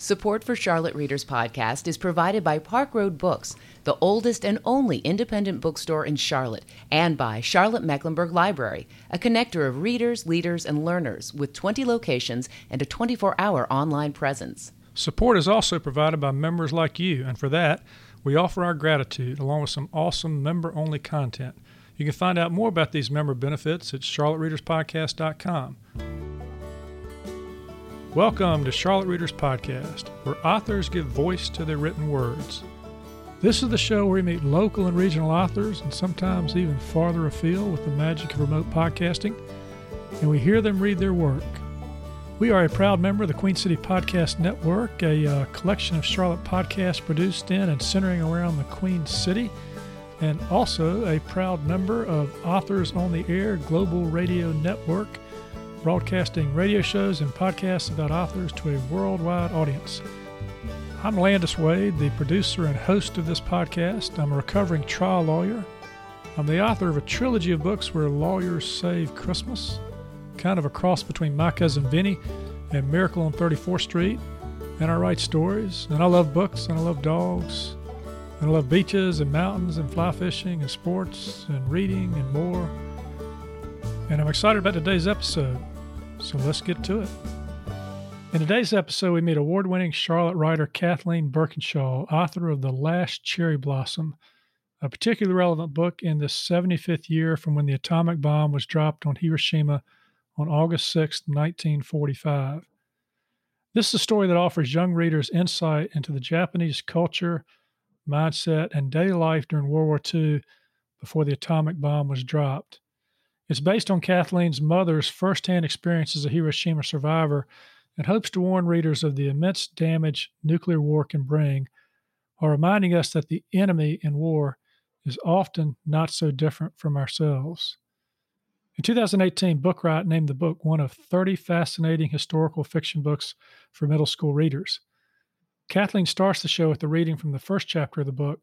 Support for Charlotte Readers Podcast is provided by Park Road Books, the oldest and only independent bookstore in Charlotte, and by Charlotte Mecklenburg Library, a connector of readers, leaders, and learners with 20 locations and a 24 hour online presence. Support is also provided by members like you, and for that, we offer our gratitude along with some awesome member only content. You can find out more about these member benefits at charlottereaderspodcast.com. Welcome to Charlotte Readers Podcast, where authors give voice to their written words. This is the show where we meet local and regional authors and sometimes even farther afield with the magic of remote podcasting, and we hear them read their work. We are a proud member of the Queen City Podcast Network, a uh, collection of Charlotte podcasts produced in and centering around the Queen City, and also a proud member of Authors on the Air Global Radio Network broadcasting radio shows and podcasts about authors to a worldwide audience. I'm Landis Wade, the producer and host of this podcast. I'm a recovering trial lawyer. I'm the author of a trilogy of books where lawyers save Christmas, kind of a cross between My Cousin Vinny and Miracle on 34th Street. And I write stories, and I love books, and I love dogs, and I love beaches and mountains and fly fishing and sports and reading and more. And I'm excited about today's episode. So let's get to it. In today's episode, we meet award winning Charlotte writer Kathleen Burkinshaw, author of The Last Cherry Blossom, a particularly relevant book in the 75th year from when the atomic bomb was dropped on Hiroshima on August 6, 1945. This is a story that offers young readers insight into the Japanese culture, mindset, and daily life during World War II before the atomic bomb was dropped. It's based on Kathleen's mother's firsthand experience as a Hiroshima survivor and hopes to warn readers of the immense damage nuclear war can bring, while reminding us that the enemy in war is often not so different from ourselves. In 2018, Bookriot named the book one of 30 fascinating historical fiction books for middle school readers. Kathleen starts the show with the reading from the first chapter of the book,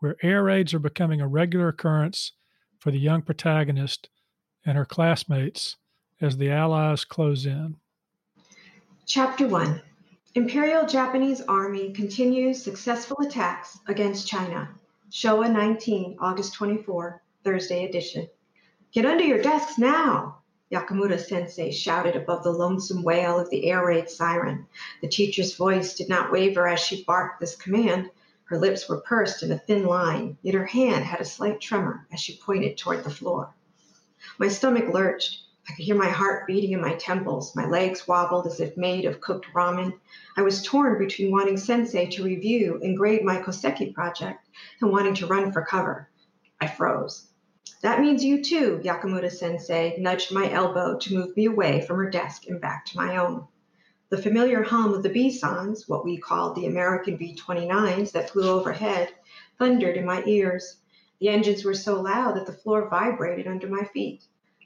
where air raids are becoming a regular occurrence for the young protagonist and her classmates as the Allies close in. Chapter 1 Imperial Japanese Army continues successful attacks against China. Showa 19, August 24, Thursday edition. Get under your desks now! Yakamura sensei shouted above the lonesome wail of the air raid siren. The teacher's voice did not waver as she barked this command. Her lips were pursed in a thin line, yet her hand had a slight tremor as she pointed toward the floor. My stomach lurched. I could hear my heart beating in my temples. My legs wobbled as if made of cooked ramen. I was torn between wanting Sensei to review and grade my Koseki project and wanting to run for cover. I froze. That means you too, Yakamura sensei nudged my elbow to move me away from her desk and back to my own. The familiar hum of the B-Sans, what we called the American B 29s that flew overhead, thundered in my ears. The engines were so loud that the floor vibrated under my feet.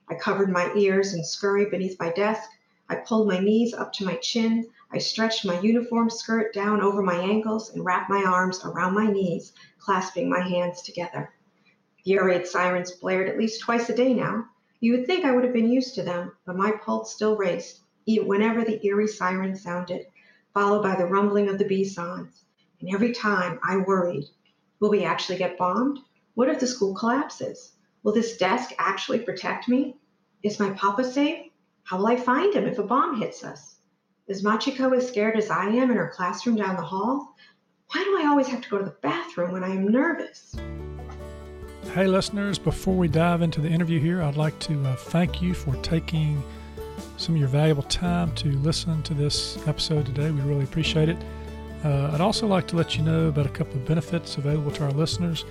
I covered my ears and scurried beneath my desk. I pulled my knees up to my chin. I stretched my uniform skirt down over my ankles and wrapped my arms around my knees, clasping my hands together. The air raid sirens blared at least twice a day now. You would think I would have been used to them, but my pulse still raced, whenever the eerie siren sounded, followed by the rumbling of the B-Sans. And every time I worried, will we actually get bombed? What if the school collapses? Will this desk actually protect me? Is my papa safe? How will I find him if a bomb hits us? Is Machiko as scared as I am in her classroom down the hall? Why do I always have to go to the bathroom when I am nervous? Hey, listeners, before we dive into the interview here, I'd like to uh, thank you for taking some of your valuable time to listen to this episode today. We really appreciate it. Uh, I'd also like to let you know about a couple of benefits available to our listeners.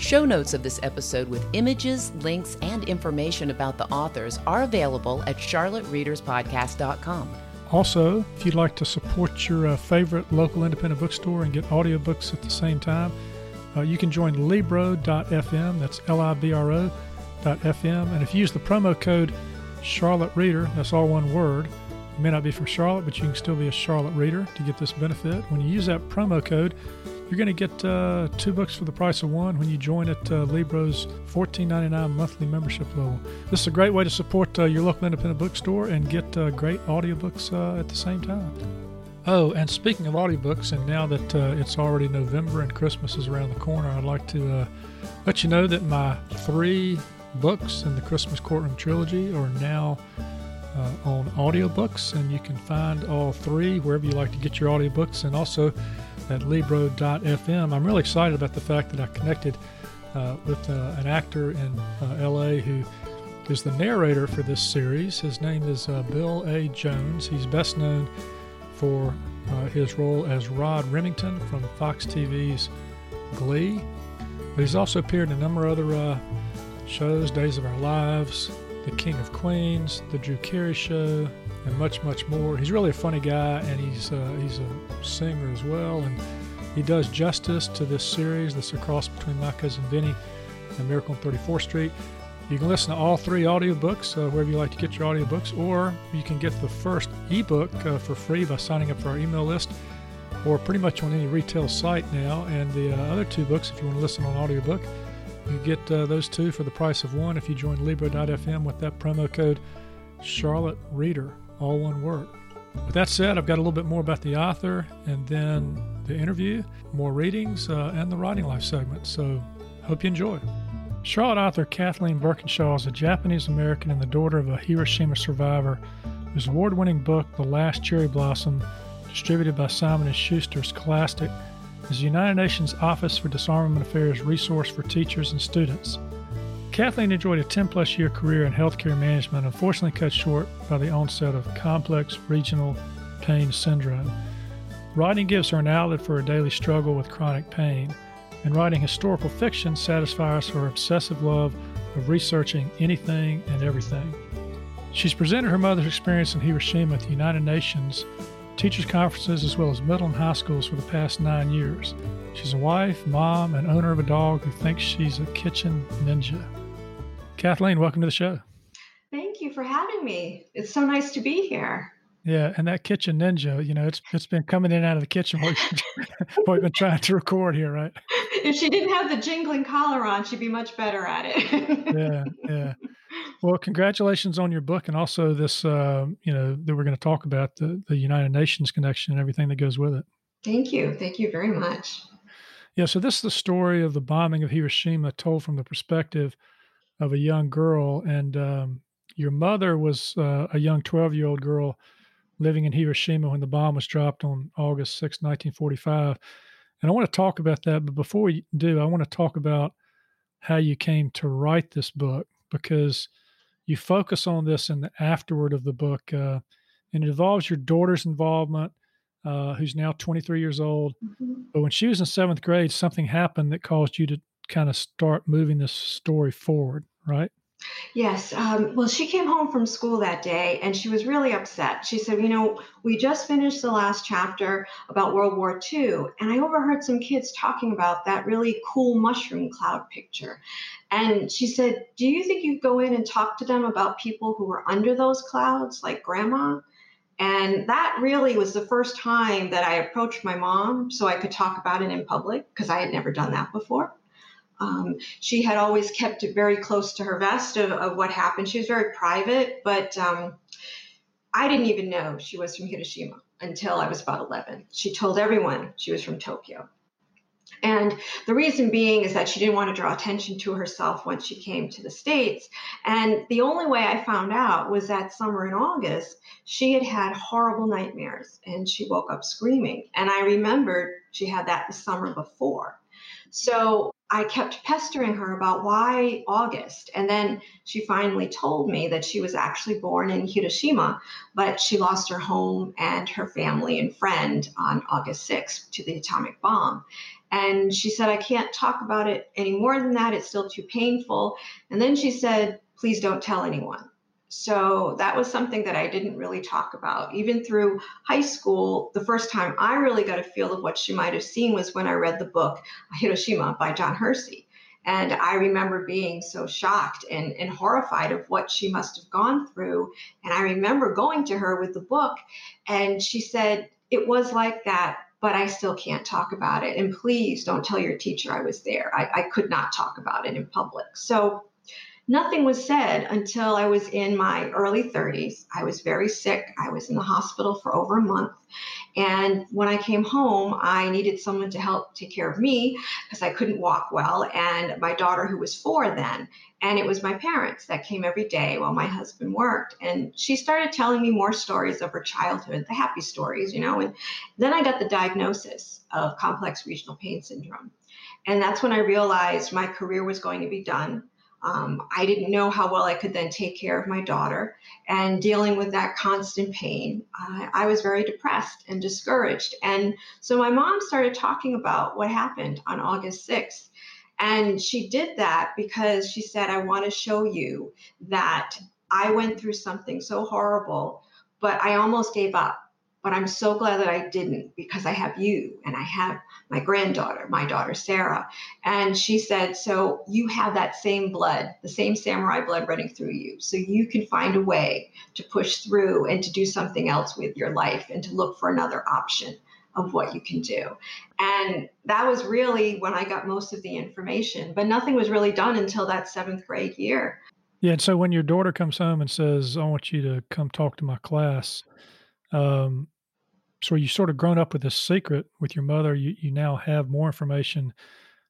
Show notes of this episode with images, links, and information about the authors are available at charlottereaderspodcast.com. Also, if you'd like to support your uh, favorite local independent bookstore and get audiobooks at the same time, uh, you can join Libro.fm, that's L I B R O.fm. And if you use the promo code Charlotte Reader, that's all one word, you may not be from Charlotte, but you can still be a Charlotte reader to get this benefit. When you use that promo code, you're going to get uh, two books for the price of one when you join at uh, Libro's $14.99 monthly membership level. This is a great way to support uh, your local independent bookstore and get uh, great audiobooks uh, at the same time. Oh, and speaking of audiobooks, and now that uh, it's already November and Christmas is around the corner, I'd like to let you know that my three books in the Christmas Courtroom trilogy are now uh, on audiobooks, and you can find all three wherever you like to get your audiobooks and also at Libro.fm. I'm really excited about the fact that I connected uh, with uh, an actor in uh, LA who is the narrator for this series. His name is uh, Bill A. Jones. He's best known for uh, his role as Rod Remington from Fox TV's Glee. But he's also appeared in a number of other shows Days of Our Lives, The King of Queens, The Drew Carey Show, and much, much more. He's really a funny guy, and he's uh, he's a singer as well, and he does justice to this series that's a cross between My Cousin Vinny and Miracle on 34th Street. You can listen to all three audiobooks uh, wherever you like to get your audiobooks, or you can get the first ebook uh, for free by signing up for our email list, or pretty much on any retail site now. And the uh, other two books, if you want to listen on audiobook, you get uh, those two for the price of one if you join Libro.fm with that promo code Charlotte Reader, all one word. With that said, I've got a little bit more about the author and then the interview, more readings, uh, and the writing life segment. So, hope you enjoy. Charlotte author Kathleen Burkinshaw is a Japanese American and the daughter of a Hiroshima survivor whose award-winning book, The Last Cherry Blossom, distributed by Simon & Schuster Scholastic, is the United Nations Office for Disarmament Affairs resource for teachers and students. Kathleen enjoyed a 10 plus year career in healthcare management, unfortunately cut short by the onset of complex regional pain syndrome. Writing gives her an outlet for her daily struggle with chronic pain, and writing historical fiction satisfies her obsessive love of researching anything and everything. She's presented her mother's experience in Hiroshima at the United Nations teachers' conferences, as well as middle and high schools for the past nine years. She's a wife, mom, and owner of a dog who thinks she's a kitchen ninja. Kathleen, welcome to the show. Thank you for having me. It's so nice to be here. Yeah, and that kitchen ninja, you know, it's it's been coming in and out of the kitchen while we've been trying to record here, right? If she didn't have the jingling collar on, she'd be much better at it. yeah, yeah. Well, congratulations on your book, and also this, uh, you know, that we're going to talk about the the United Nations connection and everything that goes with it. Thank you, thank you very much. Yeah, so this is the story of the bombing of Hiroshima, told from the perspective of a young girl, and um, your mother was uh, a young twelve year old girl living in Hiroshima when the bomb was dropped on August 6, 1945. And I want to talk about that. But before we do, I want to talk about how you came to write this book because you focus on this in the afterword of the book. Uh, and it involves your daughter's involvement, uh, who's now 23 years old. Mm-hmm. But when she was in seventh grade, something happened that caused you to kind of start moving this story forward, right? Yes. Um, well, she came home from school that day and she was really upset. She said, You know, we just finished the last chapter about World War II, and I overheard some kids talking about that really cool mushroom cloud picture. And she said, Do you think you'd go in and talk to them about people who were under those clouds, like grandma? And that really was the first time that I approached my mom so I could talk about it in public because I had never done that before. Um, she had always kept it very close to her vest of, of what happened. She was very private, but um, I didn't even know she was from Hiroshima until I was about 11. She told everyone she was from Tokyo. And the reason being is that she didn't want to draw attention to herself once she came to the States. And the only way I found out was that summer in August, she had had horrible nightmares and she woke up screaming. And I remembered she had that the summer before. So I kept pestering her about why August. And then she finally told me that she was actually born in Hiroshima, but she lost her home and her family and friend on August 6th to the atomic bomb. And she said, I can't talk about it any more than that. It's still too painful. And then she said, please don't tell anyone. So that was something that I didn't really talk about. Even through high school, the first time I really got a feel of what she might have seen was when I read the book Hiroshima by John Hersey. And I remember being so shocked and, and horrified of what she must have gone through. And I remember going to her with the book, and she said, It was like that, but I still can't talk about it. And please don't tell your teacher I was there. I, I could not talk about it in public. So nothing was said until I was in my early 30s. I was very sick. I was in the hospital for over a month. And when I came home, I needed someone to help take care of me because I couldn't walk well, and my daughter, who was four then. And it was my parents that came every day while my husband worked. And she started telling me more stories of her childhood, the happy stories, you know. And then I got the diagnosis of complex regional pain syndrome. And that's when I realized my career was going to be done. Um, I didn't know how well I could then take care of my daughter. And dealing with that constant pain, I was very depressed and discouraged. And so my mom started talking about what happened on August 6th. And she did that because she said, I want to show you that I went through something so horrible, but I almost gave up. But I'm so glad that I didn't because I have you and I have my granddaughter, my daughter Sarah. And she said, So you have that same blood, the same samurai blood running through you. So you can find a way to push through and to do something else with your life and to look for another option of what you can do. And that was really when I got most of the information, but nothing was really done until that seventh grade year. Yeah. And so when your daughter comes home and says, I want you to come talk to my class, um, so you sort of grown up with this secret with your mother. You, you now have more information.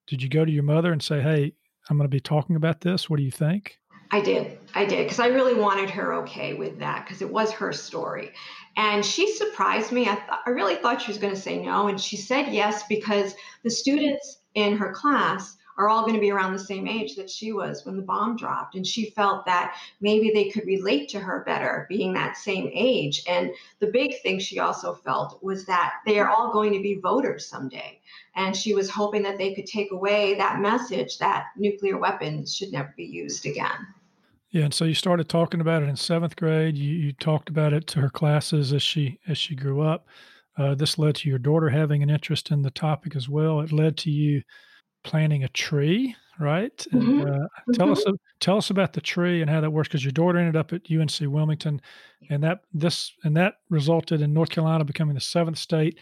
Did you go to your mother and say, Hey, I'm going to be talking about this. What do you think? I did. I did because I really wanted her okay with that because it was her story. And she surprised me. I, th- I really thought she was going to say no. And she said yes because the students in her class are all going to be around the same age that she was when the bomb dropped. And she felt that maybe they could relate to her better being that same age. And the big thing she also felt was that they are all going to be voters someday. And she was hoping that they could take away that message that nuclear weapons should never be used again. Yeah, and so you started talking about it in seventh grade. You, you talked about it to her classes as she as she grew up. Uh, this led to your daughter having an interest in the topic as well. It led to you planting a tree, right? Mm-hmm. And, uh, tell mm-hmm. us tell us about the tree and how that works because your daughter ended up at UNC Wilmington, and that this and that resulted in North Carolina becoming the seventh state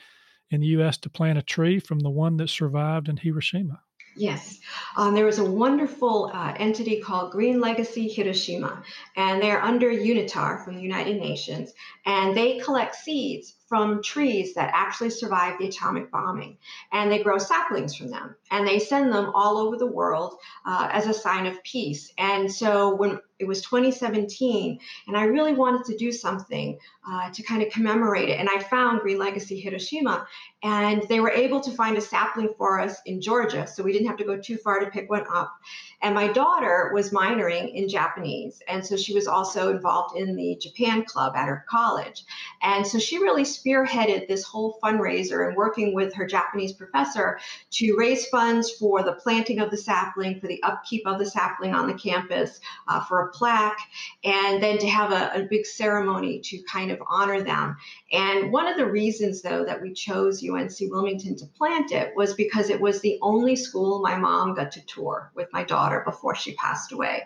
in the U.S. to plant a tree from the one that survived in Hiroshima. Yes, um, there was a wonderful uh, entity called Green Legacy Hiroshima, and they're under UNITAR from the United Nations, and they collect seeds from trees that actually survived the atomic bombing. And they grow saplings from them and they send them all over the world uh, as a sign of peace. And so when it was 2017, and I really wanted to do something uh, to kind of commemorate it. And I found Green Legacy Hiroshima, and they were able to find a sapling for us in Georgia, so we didn't have to go too far to pick one up. And my daughter was minoring in Japanese, and so she was also involved in the Japan Club at her college. And so she really spearheaded this whole fundraiser and working with her Japanese professor to raise funds for the planting of the sapling, for the upkeep of the sapling on the campus, uh, for a plaque, and then to have a, a big ceremony to kind of honor them. And one of the reasons, though, that we chose UNC Wilmington to plant it was because it was the only school my mom got to tour with my daughter before she passed away.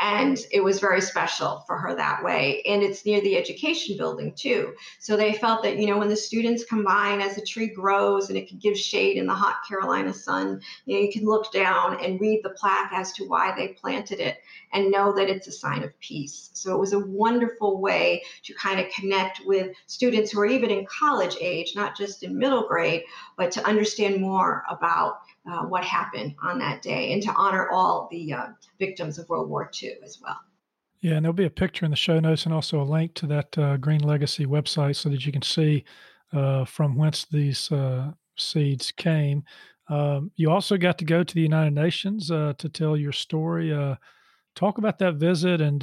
And it was very special for her that way. And it's near the education building, too. So they felt that, you know, when the students combine as a tree grows and it can give shade in the hot Carolina sun, you know, you can look down and read the plaque as to why they planted it and know that it's a sign of peace. So it was a wonderful way to kind of connect with students who are even in college age, not just in middle grade, but to understand more about uh, what happened on that day and to honor all the uh, victims of World War II as well. Yeah, and there'll be a picture in the show notes and also a link to that uh, Green Legacy website so that you can see uh, from whence these uh, seeds came. Um, you also got to go to the United Nations uh, to tell your story. talk about that visit and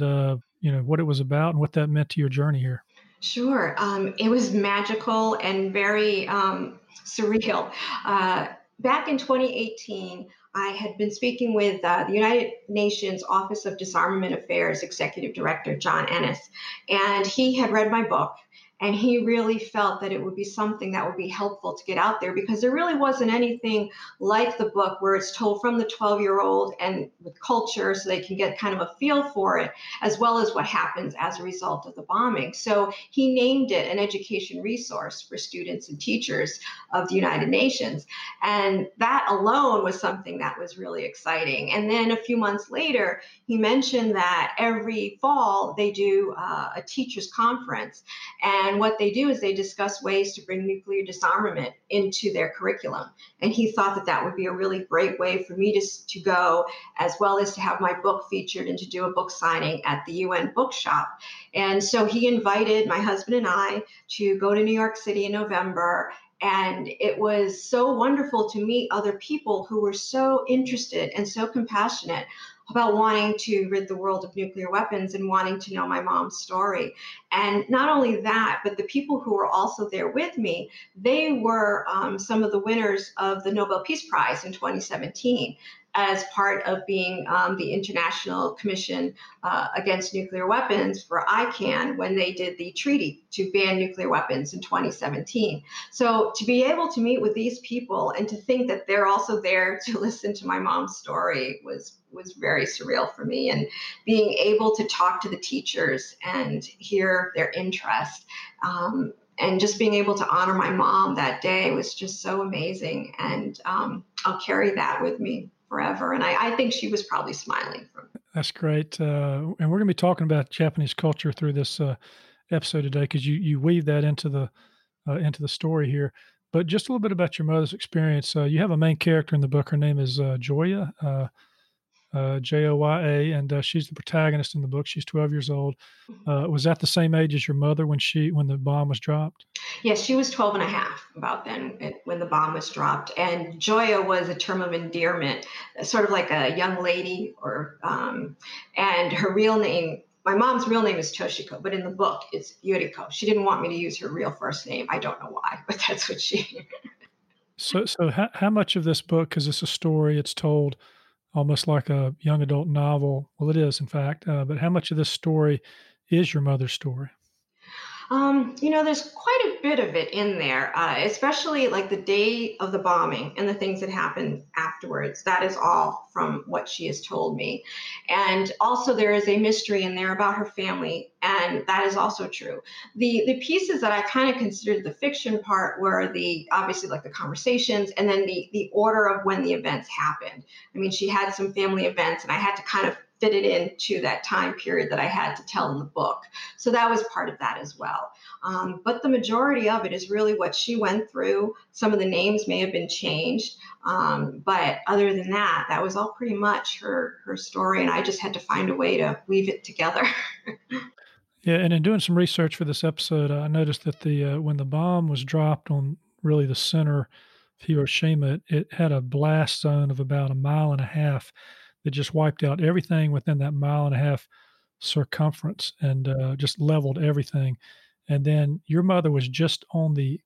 you know what it was about and what that meant to your journey here. Sure, um, it was magical and very um, surreal. back in 2018, I had been speaking with uh, the United Nations Office of Disarmament Affairs Executive Director John Ennis, and he had read my book and he really felt that it would be something that would be helpful to get out there because there really wasn't anything like the book where it's told from the 12 year old and with culture so they can get kind of a feel for it as well as what happens as a result of the bombing. So he named it an education resource for students and teachers of the united nations. And that alone was something that was really exciting. And then a few months later he mentioned that every fall they do uh, a teachers conference. And and what they do is they discuss ways to bring nuclear disarmament into their curriculum. And he thought that that would be a really great way for me to, to go, as well as to have my book featured and to do a book signing at the UN bookshop. And so he invited my husband and I to go to New York City in November and it was so wonderful to meet other people who were so interested and so compassionate about wanting to rid the world of nuclear weapons and wanting to know my mom's story. And not only that, but the people who were also there with me, they were um, some of the winners of the Nobel Peace Prize in 2017 as part of being um, the International Commission uh, Against Nuclear Weapons for ICAN when they did the treaty to ban nuclear weapons in 2017. So to be able to meet with these people and to think that they're also there to listen to my mom's story was was very surreal for me. And being able to talk to the teachers and hear their interest um, and just being able to honor my mom that day was just so amazing. And um, i'll carry that with me forever. And I, I think she was probably smiling. That's great. Uh, and we're going to be talking about Japanese culture through this uh, episode today because you you weave that into the uh, into the story here. But just a little bit about your mother's experience. Uh, you have a main character in the book. Her name is uh, Joya. Uh, J O Y A, and uh, she's the protagonist in the book. She's 12 years old. Mm-hmm. Uh, was that the same age as your mother when she when the bomb was dropped? Yes, she was 12 and a half about then when the bomb was dropped. And Joya was a term of endearment, sort of like a young lady, or um, and her real name. My mom's real name is Toshiko, but in the book it's Yuriko. She didn't want me to use her real first name. I don't know why, but that's what she. so, so how, how much of this book, because it's a story, it's told almost like a young adult novel. Well, it is, in fact. Uh, but how much of this story is your mother's story? Um, you know, there's quite a bit of it in there, uh, especially like the day of the bombing and the things that happened afterwards. That is all from what she has told me. And also, there is a mystery in there about her family, and that is also true. The the pieces that I kind of considered the fiction part were the obviously like the conversations, and then the the order of when the events happened. I mean, she had some family events, and I had to kind of fit it into that time period that I had to tell in the book. So that was part of that as well. Um, but the majority of it is really what she went through. Some of the names may have been changed, um, but other than that, that was all pretty much her her story, and I just had to find a way to weave it together. yeah, and in doing some research for this episode, I noticed that the uh, when the bomb was dropped on really the center of Hiroshima, it, it had a blast zone of about a mile and a half that just wiped out everything within that mile and a half circumference and uh, just leveled everything. And then your mother was just on the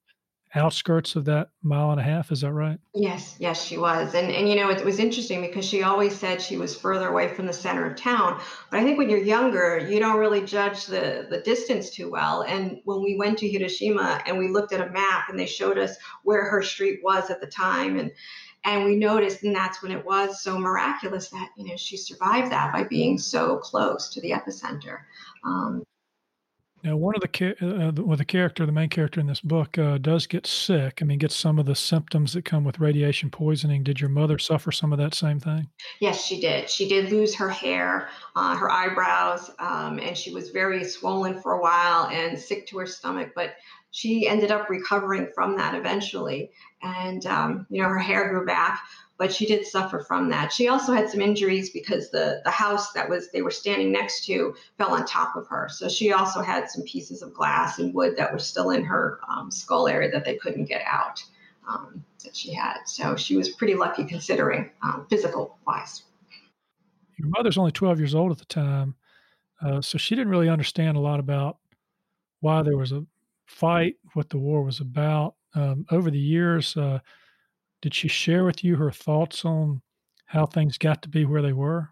outskirts of that mile and a half. Is that right? Yes, yes, she was. And and you know, it was interesting because she always said she was further away from the center of town. But I think when you're younger, you don't really judge the the distance too well. And when we went to Hiroshima and we looked at a map and they showed us where her street was at the time and and we noticed and that's when it was so miraculous that you know she survived that by being so close to the epicenter. Um, now one of the uh, uh well, the character the main character in this book uh, does get sick. I mean gets some of the symptoms that come with radiation poisoning. Did your mother suffer some of that same thing? Yes she did. She did lose her hair uh, her eyebrows um, and she was very swollen for a while and sick to her stomach but she ended up recovering from that eventually. And um, you know her hair grew back but she did suffer from that. She also had some injuries because the the house that was they were standing next to fell on top of her. So she also had some pieces of glass and wood that were still in her um, skull area that they couldn't get out um, that she had. So she was pretty lucky considering um, physical wise. Your mother's only 12 years old at the time uh, so she didn't really understand a lot about why there was a fight what the war was about um, over the years, uh, did she share with you her thoughts on how things got to be where they were?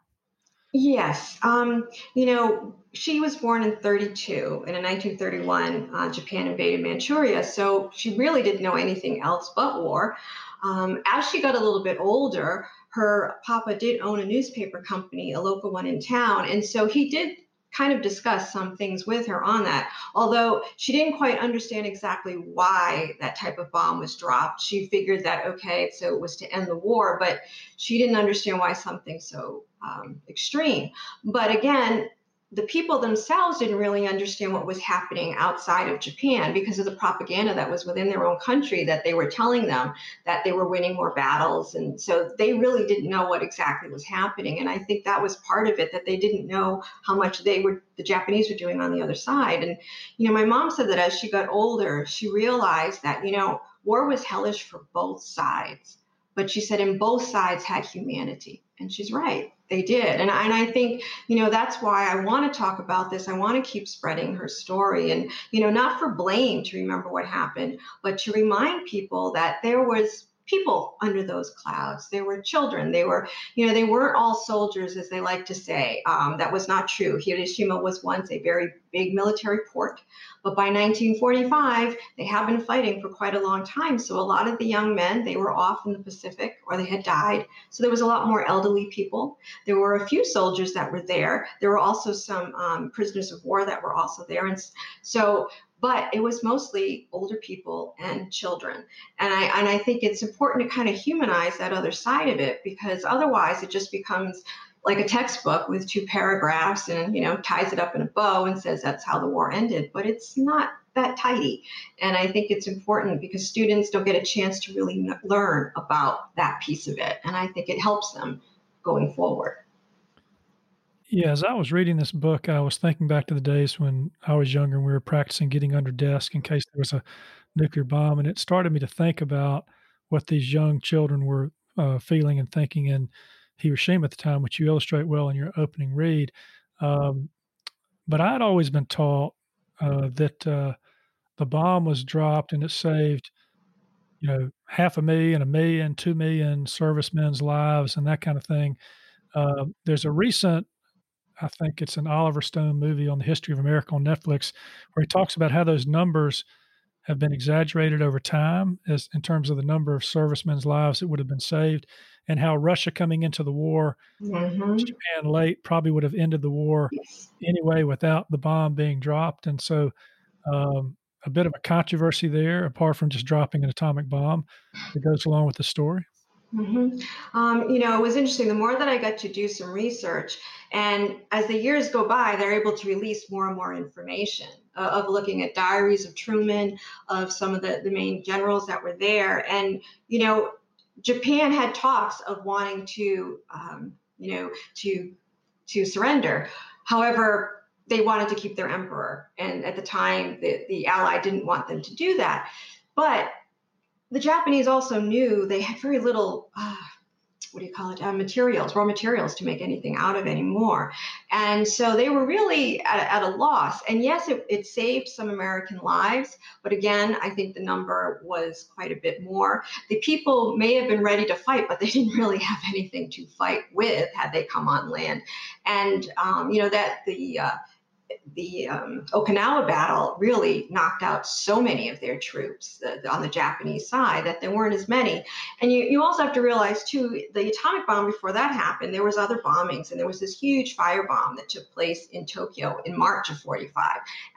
Yes. Um, you know, she was born in 32, and in 1931, uh, Japan invaded Manchuria. So she really didn't know anything else but war. Um, as she got a little bit older, her papa did own a newspaper company, a local one in town. And so he did kind of discuss some things with her on that. Although she didn't quite understand exactly why that type of bomb was dropped. She figured that, okay, so it was to end the war, but she didn't understand why something so um, extreme. But again, the people themselves didn't really understand what was happening outside of Japan because of the propaganda that was within their own country that they were telling them that they were winning more battles. And so they really didn't know what exactly was happening. And I think that was part of it that they didn't know how much they were, the Japanese were doing on the other side. And, you know, my mom said that as she got older, she realized that, you know, war was hellish for both sides. But she said, and both sides had humanity. And she's right they did. And I, and I think, you know, that's why I want to talk about this. I want to keep spreading her story and, you know, not for blame to remember what happened, but to remind people that there was people under those clouds. They were children. They were, you know, they weren't all soldiers, as they like to say. Um, that was not true. Hiroshima was once a very big military port, but by 1945, they have been fighting for quite a long time. So a lot of the young men, they were off in the Pacific or they had died. So there was a lot more elderly people. There were a few soldiers that were there. There were also some um, prisoners of war that were also there. And so but it was mostly older people and children. And I and I think it's important to kind of humanize that other side of it because otherwise it just becomes like a textbook with two paragraphs and you know ties it up in a bow and says that's how the war ended. But it's not that tidy. And i think it's important because students don't get a chance to really learn about that piece of it. And i think it helps them going forward yeah, as I was reading this book, I was thinking back to the days when I was younger and we were practicing getting under desk in case there was a nuclear bomb. And it started me to think about what these young children were uh, feeling and thinking in Hiroshima at the time, which you illustrate well in your opening read. Um, but I'd always been taught uh, that uh, the bomb was dropped and it saved, you know, half a million, a million, two million servicemen's lives and that kind of thing. Uh, there's a recent I think it's an Oliver Stone movie on the history of America on Netflix, where he talks about how those numbers have been exaggerated over time as in terms of the number of servicemen's lives that would have been saved, and how Russia coming into the war, mm-hmm. Japan late probably would have ended the war yes. anyway without the bomb being dropped, and so um, a bit of a controversy there, apart from just dropping an atomic bomb, that goes along with the story. Mm-hmm. Um, you know, it was interesting. The more that I got to do some research, and as the years go by, they're able to release more and more information uh, of looking at diaries of Truman, of some of the, the main generals that were there. And, you know, Japan had talks of wanting to, um, you know, to to surrender. However, they wanted to keep their emperor, and at the time, the, the ally didn't want them to do that. But the Japanese also knew they had very little, uh, what do you call it, uh, materials, raw materials to make anything out of anymore. And so they were really at, at a loss. And yes, it, it, saved some American lives, but again, I think the number was quite a bit more. The people may have been ready to fight, but they didn't really have anything to fight with had they come on land. And, um, you know, that the, uh, the um, Okinawa battle really knocked out so many of their troops on the Japanese side that there weren't as many. And you, you also have to realize too, the atomic bomb before that happened, there was other bombings, and there was this huge firebomb that took place in Tokyo in March of 45,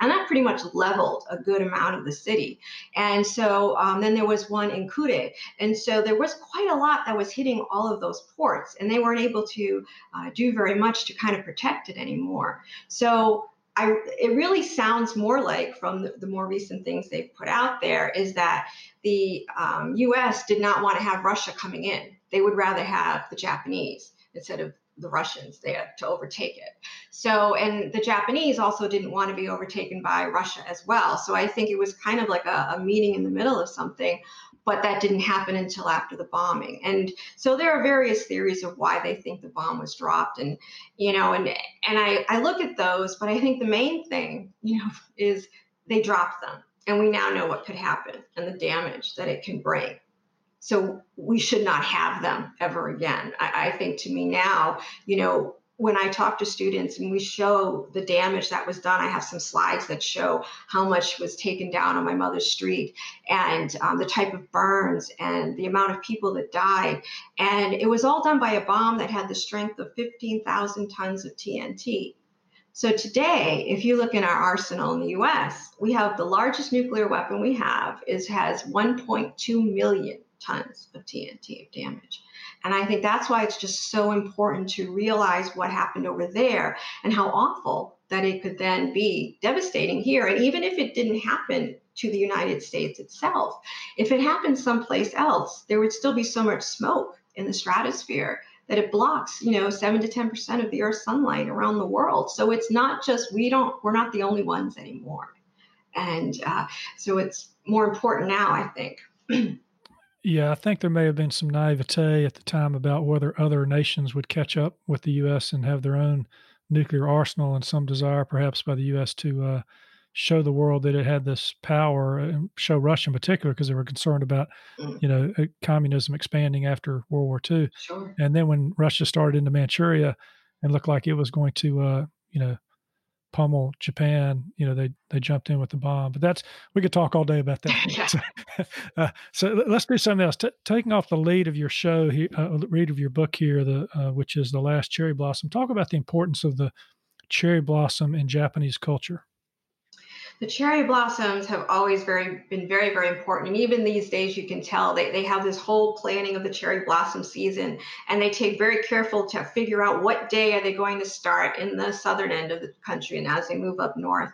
and that pretty much leveled a good amount of the city. And so um, then there was one in Kure, and so there was quite a lot that was hitting all of those ports, and they weren't able to uh, do very much to kind of protect it anymore. So I, it really sounds more like from the, the, more recent things they've put out there is that the um, US did not want to have Russia coming in. They would rather have the Japanese instead of the Russians there to overtake it. So, and the Japanese also didn't want to be overtaken by Russia as well. So I think it was kind of like a, a meeting in the middle of something but that didn't happen until after the bombing. And so there are various theories of why they think the bomb was dropped. And, you know, and and I, I look at those, but I think the main thing, you know, is they dropped them. And we now know what could happen and the damage that it can bring. So we should not have them ever again. I, I think to me now, you know, when I talk to students and we show the damage that was done, I have some slides that show how much was taken down on my mother's street and um, the type of burns and the amount of people that died. And it was all done by a bomb that had the strength of 15,000 tons of TNT. So today, if you look in our arsenal in the US, we have the largest nuclear weapon we have is has 1.2 million tons of TNT of damage. And I think that's why it's just so important to realize what happened over there and how awful that it could then be devastating here. And even if it didn't happen to the United States itself, if it happened someplace else, there would still be so much smoke in the stratosphere that it blocks, you know, seven to 10% of the Earth's sunlight around the world. So it's not just, we don't, we're not the only ones anymore. And uh, so it's more important now, I think. Yeah, I think there may have been some naivete at the time about whether other nations would catch up with the U.S. and have their own nuclear arsenal, and some desire, perhaps, by the U.S. to uh, show the world that it had this power, and show Russia in particular, because they were concerned about, mm. you know, uh, communism expanding after World War II. Sure. And then when Russia started into Manchuria, and looked like it was going to, uh, you know, pummel Japan, you know, they they jumped in with the bomb. But that's we could talk all day about that. so, uh, so, let's do something else. T- taking off the lead of your show here, uh, read of your book here, the uh, which is the last cherry blossom. Talk about the importance of the cherry blossom in Japanese culture the cherry blossoms have always very been very very important. And even these days you can tell they, they have this whole planning of the cherry blossom season and they take very careful to figure out what day are they going to start in the southern end of the country and as they move up north.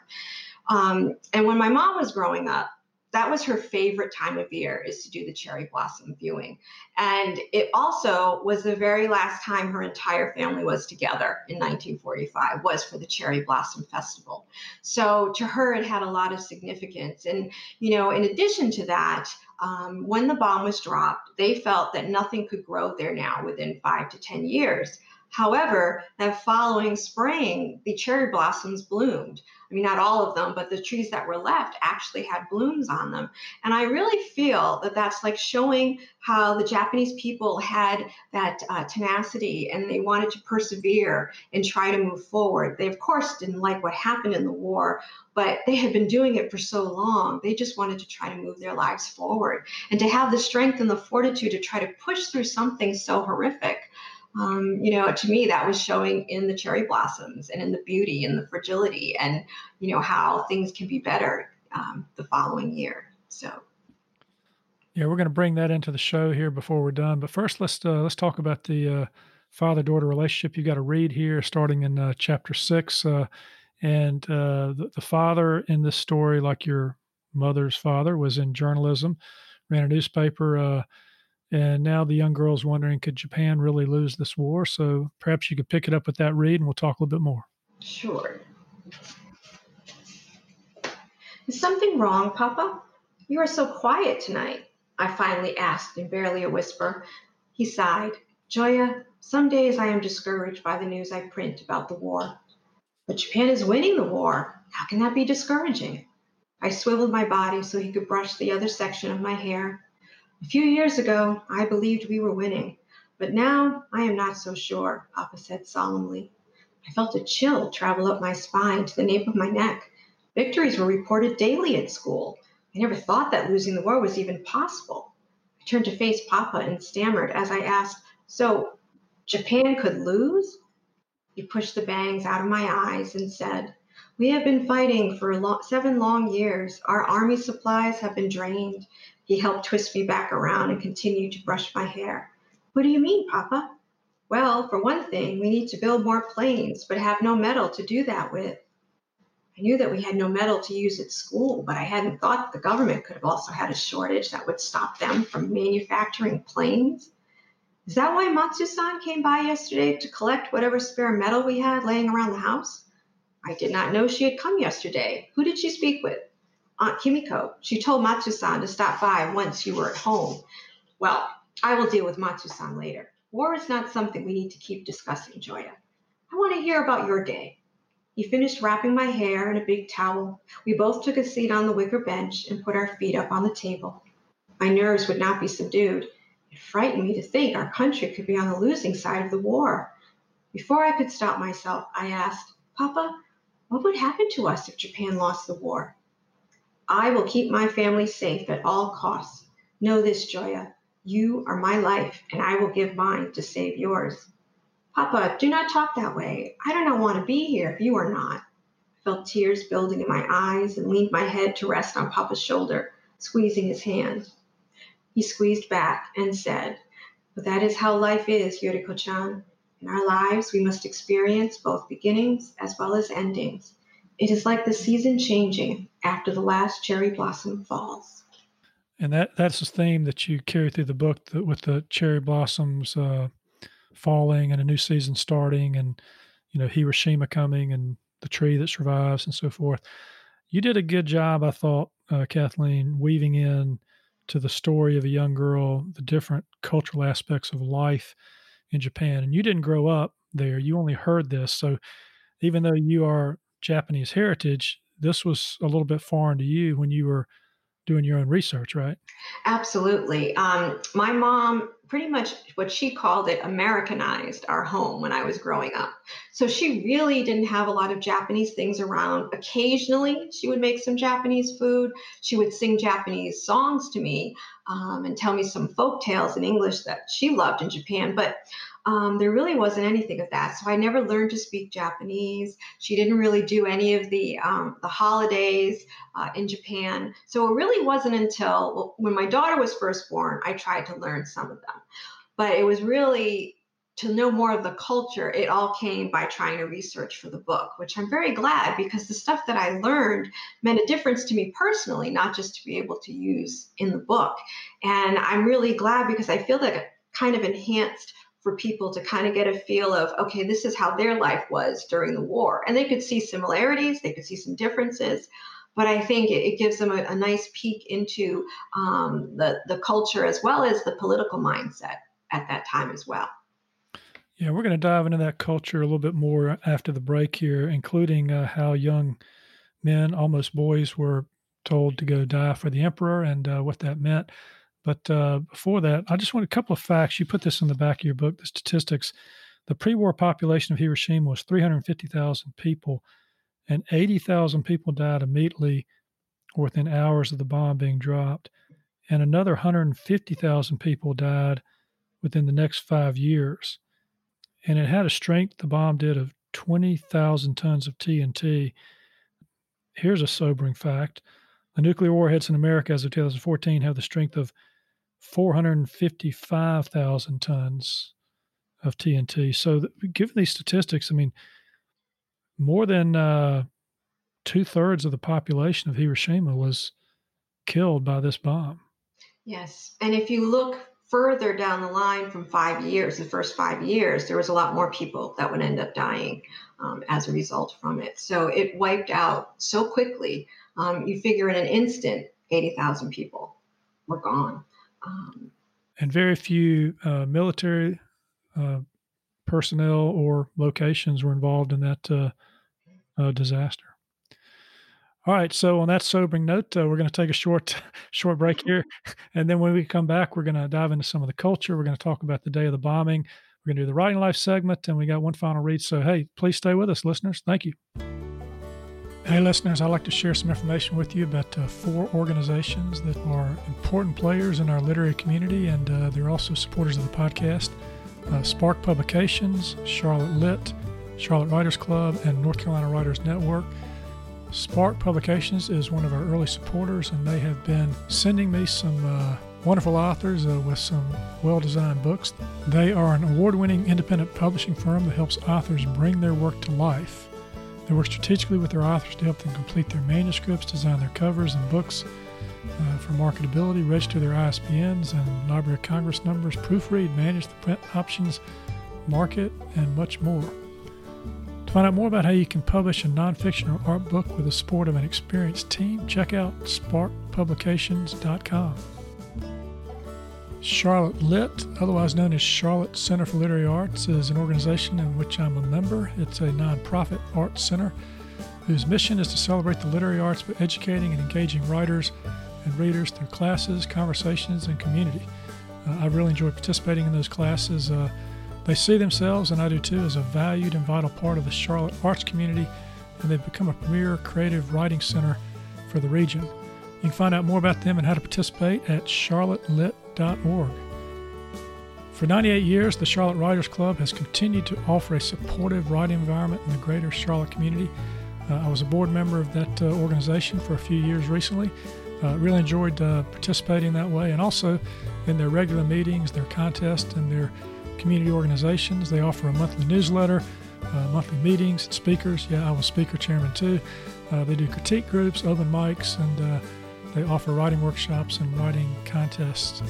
Um, and when my mom was growing up that was her favorite time of year is to do the cherry blossom viewing. And it also was the very last time her entire family was together in 1945 was for the cherry blossom festival. So to her it had a lot of significance. And you know in addition to that um, when the bomb was dropped they felt that nothing could grow there now within five to ten years However, that following spring, the cherry blossoms bloomed. I mean, not all of them, but the trees that were left actually had blooms on them. And I really feel that that's like showing how the Japanese people had that uh, tenacity and they wanted to persevere and try to move forward. They, of course, didn't like what happened in the war, but they had been doing it for so long. They just wanted to try to move their lives forward and to have the strength and the fortitude to try to push through something so horrific um, you know, to me, that was showing in the cherry blossoms and in the beauty and the fragility and, you know, how things can be better um, the following year. So. Yeah, we're going to bring that into the show here before we're done. But first, let's uh, let's talk about the uh, father-daughter relationship. You got to read here, starting in uh, chapter six, uh, and uh, the, the father in this story, like your mother's father, was in journalism, ran a newspaper uh, and now the young girl's wondering, could Japan really lose this war? So perhaps you could pick it up with that read and we'll talk a little bit more. Sure. Is something wrong, Papa? You are so quiet tonight, I finally asked in barely a whisper. He sighed. Joya, some days I am discouraged by the news I print about the war. But Japan is winning the war. How can that be discouraging? I swiveled my body so he could brush the other section of my hair. A few years ago, I believed we were winning, but now I am not so sure, Papa said solemnly. I felt a chill travel up my spine to the nape of my neck. Victories were reported daily at school. I never thought that losing the war was even possible. I turned to face Papa and stammered as I asked, So, Japan could lose? He pushed the bangs out of my eyes and said, We have been fighting for seven long years. Our army supplies have been drained. He helped twist me back around and continued to brush my hair. What do you mean, Papa? Well, for one thing, we need to build more planes, but have no metal to do that with. I knew that we had no metal to use at school, but I hadn't thought the government could have also had a shortage that would stop them from manufacturing planes. Is that why Matsu-san came by yesterday to collect whatever spare metal we had laying around the house? I did not know she had come yesterday. Who did she speak with? Aunt Kimiko. She told Matsu-san to stop by once you were at home. Well, I will deal with Matsu-san later. War is not something we need to keep discussing, Joya. I want to hear about your day. He finished wrapping my hair in a big towel. We both took a seat on the wicker bench and put our feet up on the table. My nerves would not be subdued. It frightened me to think our country could be on the losing side of the war. Before I could stop myself, I asked, Papa, what would happen to us if Japan lost the war? I will keep my family safe at all costs. Know this, Joya. You are my life, and I will give mine to save yours. Papa, do not talk that way. I do not want to be here if you are not. I felt tears building in my eyes and leaned my head to rest on Papa's shoulder, squeezing his hand. He squeezed back and said, But that is how life is, Yuriko chan. In our lives, we must experience both beginnings as well as endings. It is like the season changing after the last cherry blossom falls. And that that's the theme that you carry through the book with the cherry blossoms uh, falling and a new season starting, and you know Hiroshima coming and the tree that survives and so forth. You did a good job, I thought, uh, Kathleen, weaving in to the story of a young girl, the different cultural aspects of life in Japan. And you didn't grow up there; you only heard this. So, even though you are Japanese heritage, this was a little bit foreign to you when you were doing your own research, right? Absolutely. Um, my mom pretty much what she called it Americanized our home when I was growing up. So she really didn't have a lot of Japanese things around. Occasionally, she would make some Japanese food. She would sing Japanese songs to me um, and tell me some folk tales in English that she loved in Japan. But um, there really wasn't anything of that. So I never learned to speak Japanese. She didn't really do any of the um, the holidays uh, in Japan. So it really wasn't until when my daughter was first born I tried to learn some of them. But it was really to know more of the culture. It all came by trying to research for the book, which I'm very glad because the stuff that I learned meant a difference to me personally, not just to be able to use in the book. And I'm really glad because I feel that it kind of enhanced for people to kind of get a feel of, okay, this is how their life was during the war. And they could see similarities, they could see some differences. But I think it, it gives them a, a, nice peek into um, the, the culture as well as the political mindset at that time as well. Yeah, we're going to dive into that culture a little bit more after the break here, including uh, how young men, almost boys, were told to go die for the emperor and uh, what that meant. But uh, before that, I just want a couple of facts. You put this in the back of your book, the statistics. The pre war population of Hiroshima was 350,000 people, and 80,000 people died immediately or within hours of the bomb being dropped. And another 150,000 people died within the next five years. And it had a strength, the bomb did, of 20,000 tons of TNT. Here's a sobering fact the nuclear warheads in America as of 2014 have the strength of 455,000 tons of TNT. So, given these statistics, I mean, more than uh, two thirds of the population of Hiroshima was killed by this bomb. Yes. And if you look further down the line from five years, the first five years, there was a lot more people that would end up dying um, as a result from it. So it wiped out so quickly. Um, you figure in an instant, 80,000 people were gone. Um, and very few uh, military uh, personnel or locations were involved in that uh, uh disaster. All right, so on that sobering note, uh, we're going to take a short, short break here, and then when we come back, we're going to dive into some of the culture. We're going to talk about the day of the bombing. We're going to do the writing life segment, and we got one final read. So, hey, please stay with us, listeners. Thank you. Hey, listeners, I'd like to share some information with you about uh, four organizations that are important players in our literary community, and uh, they're also supporters of the podcast uh, Spark Publications, Charlotte Lit, Charlotte Writers Club, and North Carolina Writers Network. Spark Publications is one of our early supporters, and they have been sending me some uh, wonderful authors uh, with some well designed books. They are an award winning independent publishing firm that helps authors bring their work to life. They work strategically with their authors to help them complete their manuscripts, design their covers and books uh, for marketability, register their ISBNs and Library of Congress numbers, proofread, manage the print options, market, and much more. To find out more about how you can publish a nonfiction or art book with the support of an experienced team, check out sparkpublications.com. Charlotte Lit, otherwise known as Charlotte Center for Literary Arts, is an organization in which I'm a member. It's a nonprofit arts center whose mission is to celebrate the literary arts by educating and engaging writers and readers through classes, conversations, and community. Uh, I really enjoy participating in those classes. Uh, They see themselves, and I do too, as a valued and vital part of the Charlotte arts community, and they've become a premier creative writing center for the region. You can find out more about them and how to participate at For 98 years, the Charlotte Writers Club has continued to offer a supportive writing environment in the greater Charlotte community. Uh, I was a board member of that uh, organization for a few years recently. Uh, really enjoyed uh, participating that way and also in their regular meetings, their contests, and their community organizations. They offer a monthly newsletter, uh, monthly meetings, speakers. Yeah, I was speaker chairman too. Uh, they do critique groups, open mics, and they offer writing workshops and writing contests.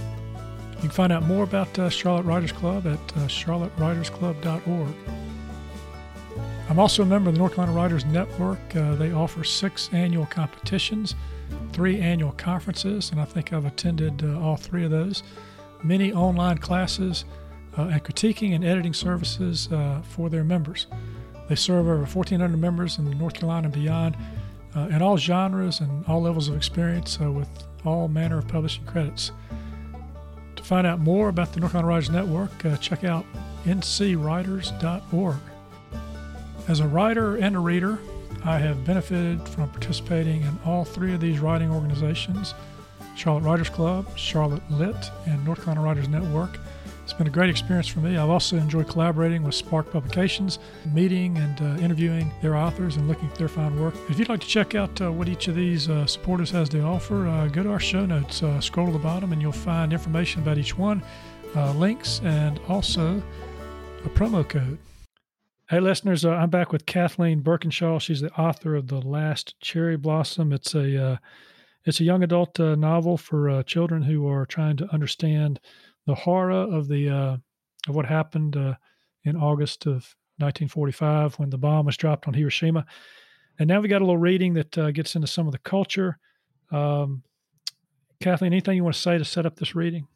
You can find out more about uh, Charlotte Writers Club at uh, charlottewritersclub.org. I'm also a member of the North Carolina Writers Network. Uh, they offer six annual competitions, three annual conferences, and I think I've attended uh, all three of those, many online classes, uh, and critiquing and editing services uh, for their members. They serve over 1,400 members in North Carolina and beyond uh, in all genres and all levels of experience uh, with all manner of publishing credits. To find out more about the North Carolina Writers Network, uh, check out ncwriters.org. As a writer and a reader, I have benefited from participating in all three of these writing organizations Charlotte Writers Club, Charlotte Lit, and North Carolina Writers Network. Been a great experience for me. I've also enjoyed collaborating with Spark Publications, meeting and uh, interviewing their authors and looking at their fine work. If you'd like to check out uh, what each of these uh, supporters has to offer, uh, go to our show notes, uh, scroll to the bottom, and you'll find information about each one, uh, links, and also a promo code. Hey, listeners, I'm back with Kathleen Burkinshaw. She's the author of The Last Cherry Blossom. It's a it's a young adult novel for children who are trying to understand the horror of the uh, of what happened uh, in August of 1945 when the bomb was dropped on Hiroshima. And now we got a little reading that uh, gets into some of the culture. Um, Kathleen, anything you want to say to set up this reading?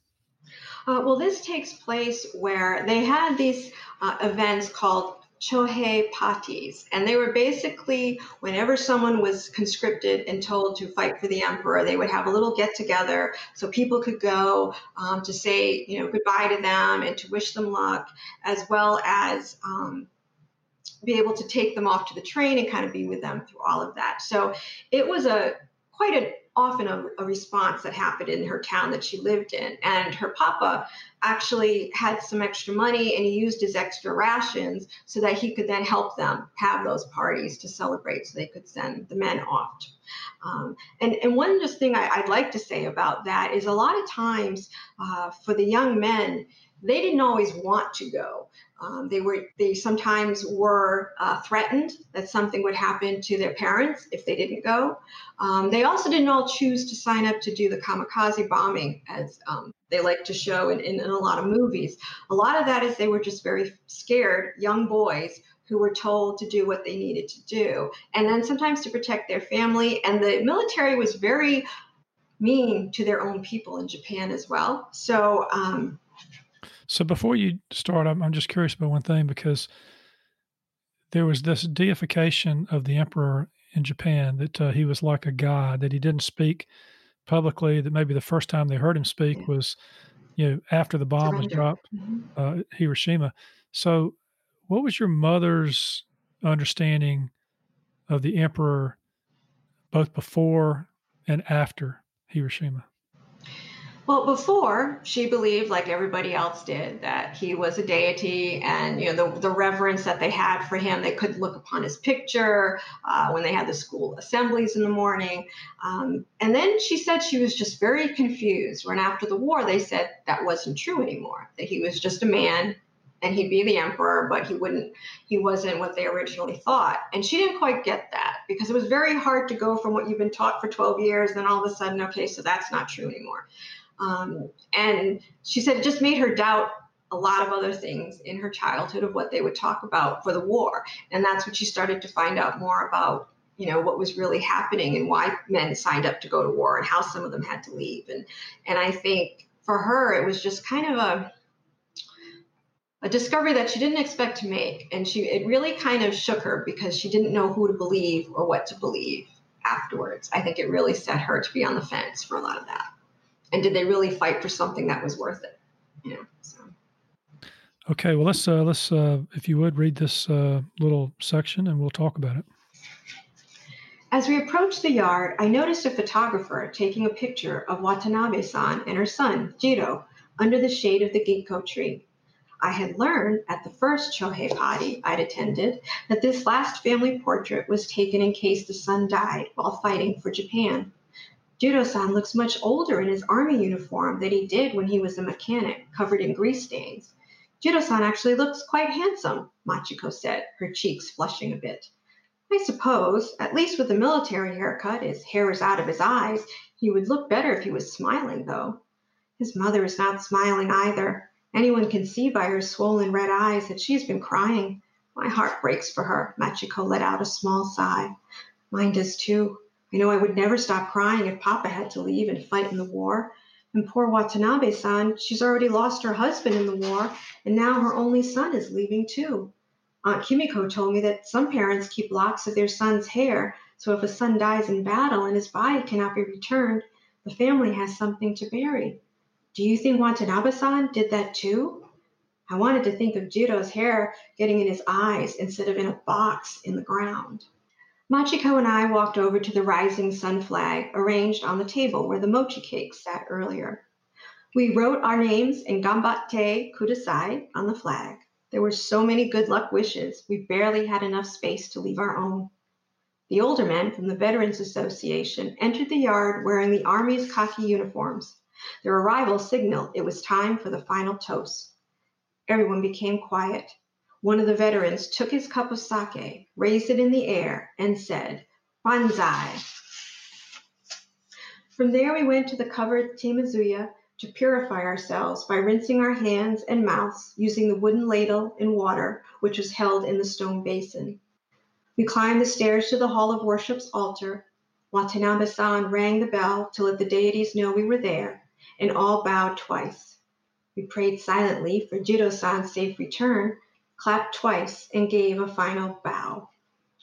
Uh, well, this takes place where they had these uh, events called Chohei Parties. And they were basically, whenever someone was conscripted and told to fight for the emperor, they would have a little get together so people could go um, to say, you know, goodbye to them and to wish them luck, as well as um, be able to take them off to the train and kind of be with them through all of that. So it was a quite a often a, a, response that happened in her town that she lived in. And her papa actually had some extra money and he used his extra rations so that he could then help them have those parties to celebrate so they could send the men off. Um, and, and one just thing I, would like to say about that is a lot of times uh, for the young men, they didn't always want to go. Um, they were they sometimes were uh, threatened that something would happen to their parents if they didn't go. Um, they also didn't all choose to sign up to do the kamikaze bombing as um, they like to show in, in, in a lot of movies. A lot of that is they were just very scared young boys who were told to do what they needed to do, and then sometimes to protect their family. And the military was very mean to their own people in Japan as well. So um, so before you start, I'm, I'm just curious about one thing because there was this deification of the emperor in Japan that uh, he was like a god, that he didn't speak publicly, that maybe the first time they heard him speak was, you know, after the bomb was dropped, mm-hmm. uh, Hiroshima. So, what was your mother's understanding of the emperor both before and after Hiroshima? Well, before she believed, like everybody else did, that he was a deity, and you know the, the reverence that they had for him. They could look upon his picture uh, when they had the school assemblies in the morning. Um, and then she said she was just very confused when, after the war, they said that wasn't true anymore. That he was just a man, and he'd be the emperor, but he wouldn't. He wasn't what they originally thought. And she didn't quite get that because it was very hard to go from what you've been taught for 12 years, and then all of a sudden, okay, so that's not true anymore. Um, and she said it just made her doubt a lot of other things in her childhood of what they would talk about for the war. And that's when she started to find out more about, you know, what was really happening and why men signed up to go to war and how some of them had to leave. And and I think for her it was just kind of a a discovery that she didn't expect to make. And she it really kind of shook her because she didn't know who to believe or what to believe afterwards. I think it really set her to be on the fence for a lot of that and did they really fight for something that was worth it? You know, so. Okay, well let's uh, let's uh, if you would read this uh, little section and we'll talk about it. As we approached the yard, I noticed a photographer taking a picture of Watanabe-san and her son, Jiro, under the shade of the ginkgo tree. I had learned at the first Chohei party I'd attended that this last family portrait was taken in case the son died while fighting for Japan. Jiro-san looks much older in his army uniform than he did when he was a mechanic covered in grease stains. Jiro-san actually looks quite handsome, Machiko said, her cheeks flushing a bit. I suppose, at least with a military haircut, his hair is out of his eyes. He would look better if he was smiling, though. His mother is not smiling either. Anyone can see by her swollen red eyes that she's been crying. My heart breaks for her. Machiko let out a small sigh. Mine does too. I know I would never stop crying if Papa had to leave and fight in the war. And poor Watanabe san, she's already lost her husband in the war, and now her only son is leaving too. Aunt Kimiko told me that some parents keep locks of their son's hair, so if a son dies in battle and his body cannot be returned, the family has something to bury. Do you think Watanabe san did that too? I wanted to think of Jiro's hair getting in his eyes instead of in a box in the ground. Machiko and I walked over to the rising sun flag arranged on the table where the mochi cakes sat earlier. We wrote our names in Gambatte Kudasai on the flag. There were so many good luck wishes, we barely had enough space to leave our own. The older men from the Veterans Association entered the yard wearing the Army's khaki uniforms. Their arrival signaled it was time for the final toast. Everyone became quiet. One of the veterans took his cup of sake, raised it in the air, and said, Banzai. From there, we went to the covered temizuya to purify ourselves by rinsing our hands and mouths using the wooden ladle in water which was held in the stone basin. We climbed the stairs to the Hall of Worship's altar. Watanabe san rang the bell to let the deities know we were there, and all bowed twice. We prayed silently for Jiro san's safe return clapped twice, and gave a final bow.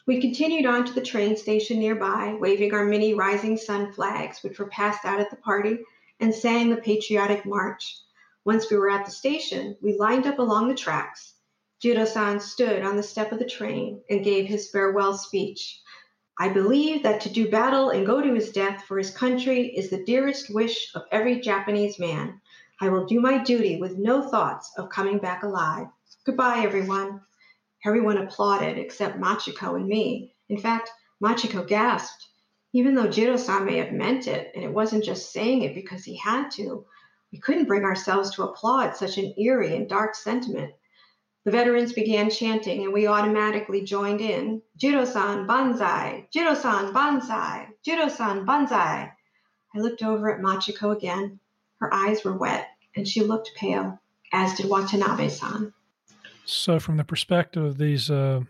We continued on to the train station nearby, waving our mini rising sun flags, which were passed out at the party, and sang the patriotic march. Once we were at the station, we lined up along the tracks. Jiro-san stood on the step of the train and gave his farewell speech. I believe that to do battle and go to his death for his country is the dearest wish of every Japanese man. I will do my duty with no thoughts of coming back alive. Goodbye, everyone. Everyone applauded except Machiko and me. In fact, Machiko gasped. Even though Jiro-san may have meant it, and it wasn't just saying it because he had to, we couldn't bring ourselves to applaud such an eerie and dark sentiment. The veterans began chanting, and we automatically joined in. Jiro-san banzai, Jiro-san banzai, Jiro-san banzai. I looked over at Machiko again. Her eyes were wet, and she looked pale, as did Watanabe-san. So, from the perspective of these uh,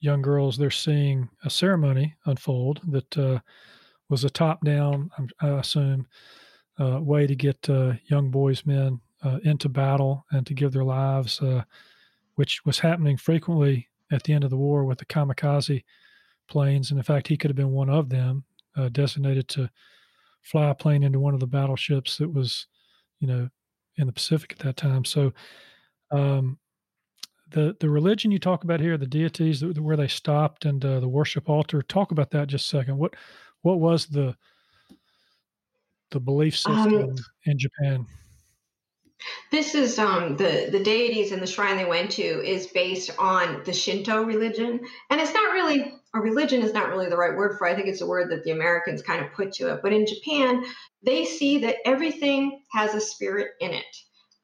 young girls, they're seeing a ceremony unfold that uh, was a top down, I assume, uh, way to get uh, young boys, men uh, into battle and to give their lives, uh, which was happening frequently at the end of the war with the kamikaze planes. And in fact, he could have been one of them, designated to fly a plane into one of the battleships that was, you know, in the Pacific at that time. So, um, the the religion you talk about here, the deities where they stopped and uh, the worship altar. Talk about that just a second. What what was the the belief um, system um, in Japan? This is um, the the deities and the shrine they went to is based on the Shinto religion, and it's not really a religion is not really the right word for. It. I think it's a word that the Americans kind of put to it. But in Japan, they see that everything has a spirit in it.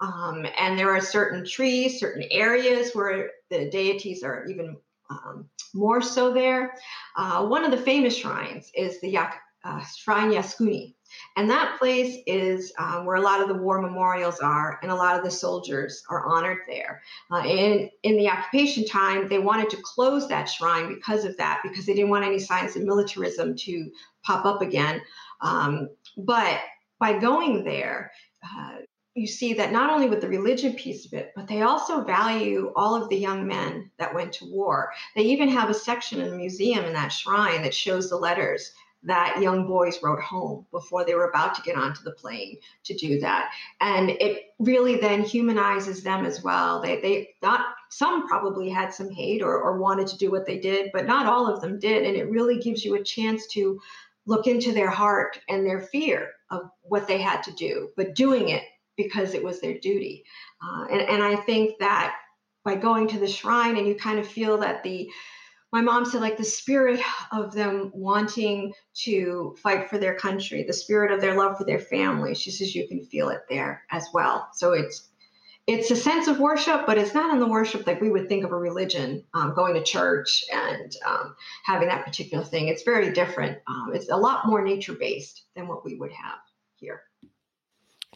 Um, and there are certain trees, certain areas where the deities are even um, more so there. Uh, one of the famous shrines is the Yak, uh, Shrine Yasukuni. And that place is um, where a lot of the war memorials are, and a lot of the soldiers are honored there. Uh, in, in the occupation time, they wanted to close that shrine because of that, because they didn't want any signs of militarism to pop up again. Um, but by going there, uh, you see that not only with the religion piece of it, but they also value all of the young men that went to war. They even have a section in the museum in that shrine that shows the letters that young boys wrote home before they were about to get onto the plane to do that. And it really then humanizes them as well. They, they not some probably had some hate or, or wanted to do what they did, but not all of them did. And it really gives you a chance to look into their heart and their fear of what they had to do, but doing it because it was their duty. Uh, and, and I think that by going to the shrine and you kind of feel that the my mom said like the spirit of them wanting to fight for their country the spirit of their love for their family she says you can feel it there as well. So it's it's a sense of worship but it's not in the worship that we would think of a religion um, going to church and um, having that particular thing. It's very different. Um, it's a lot more nature based than what we would have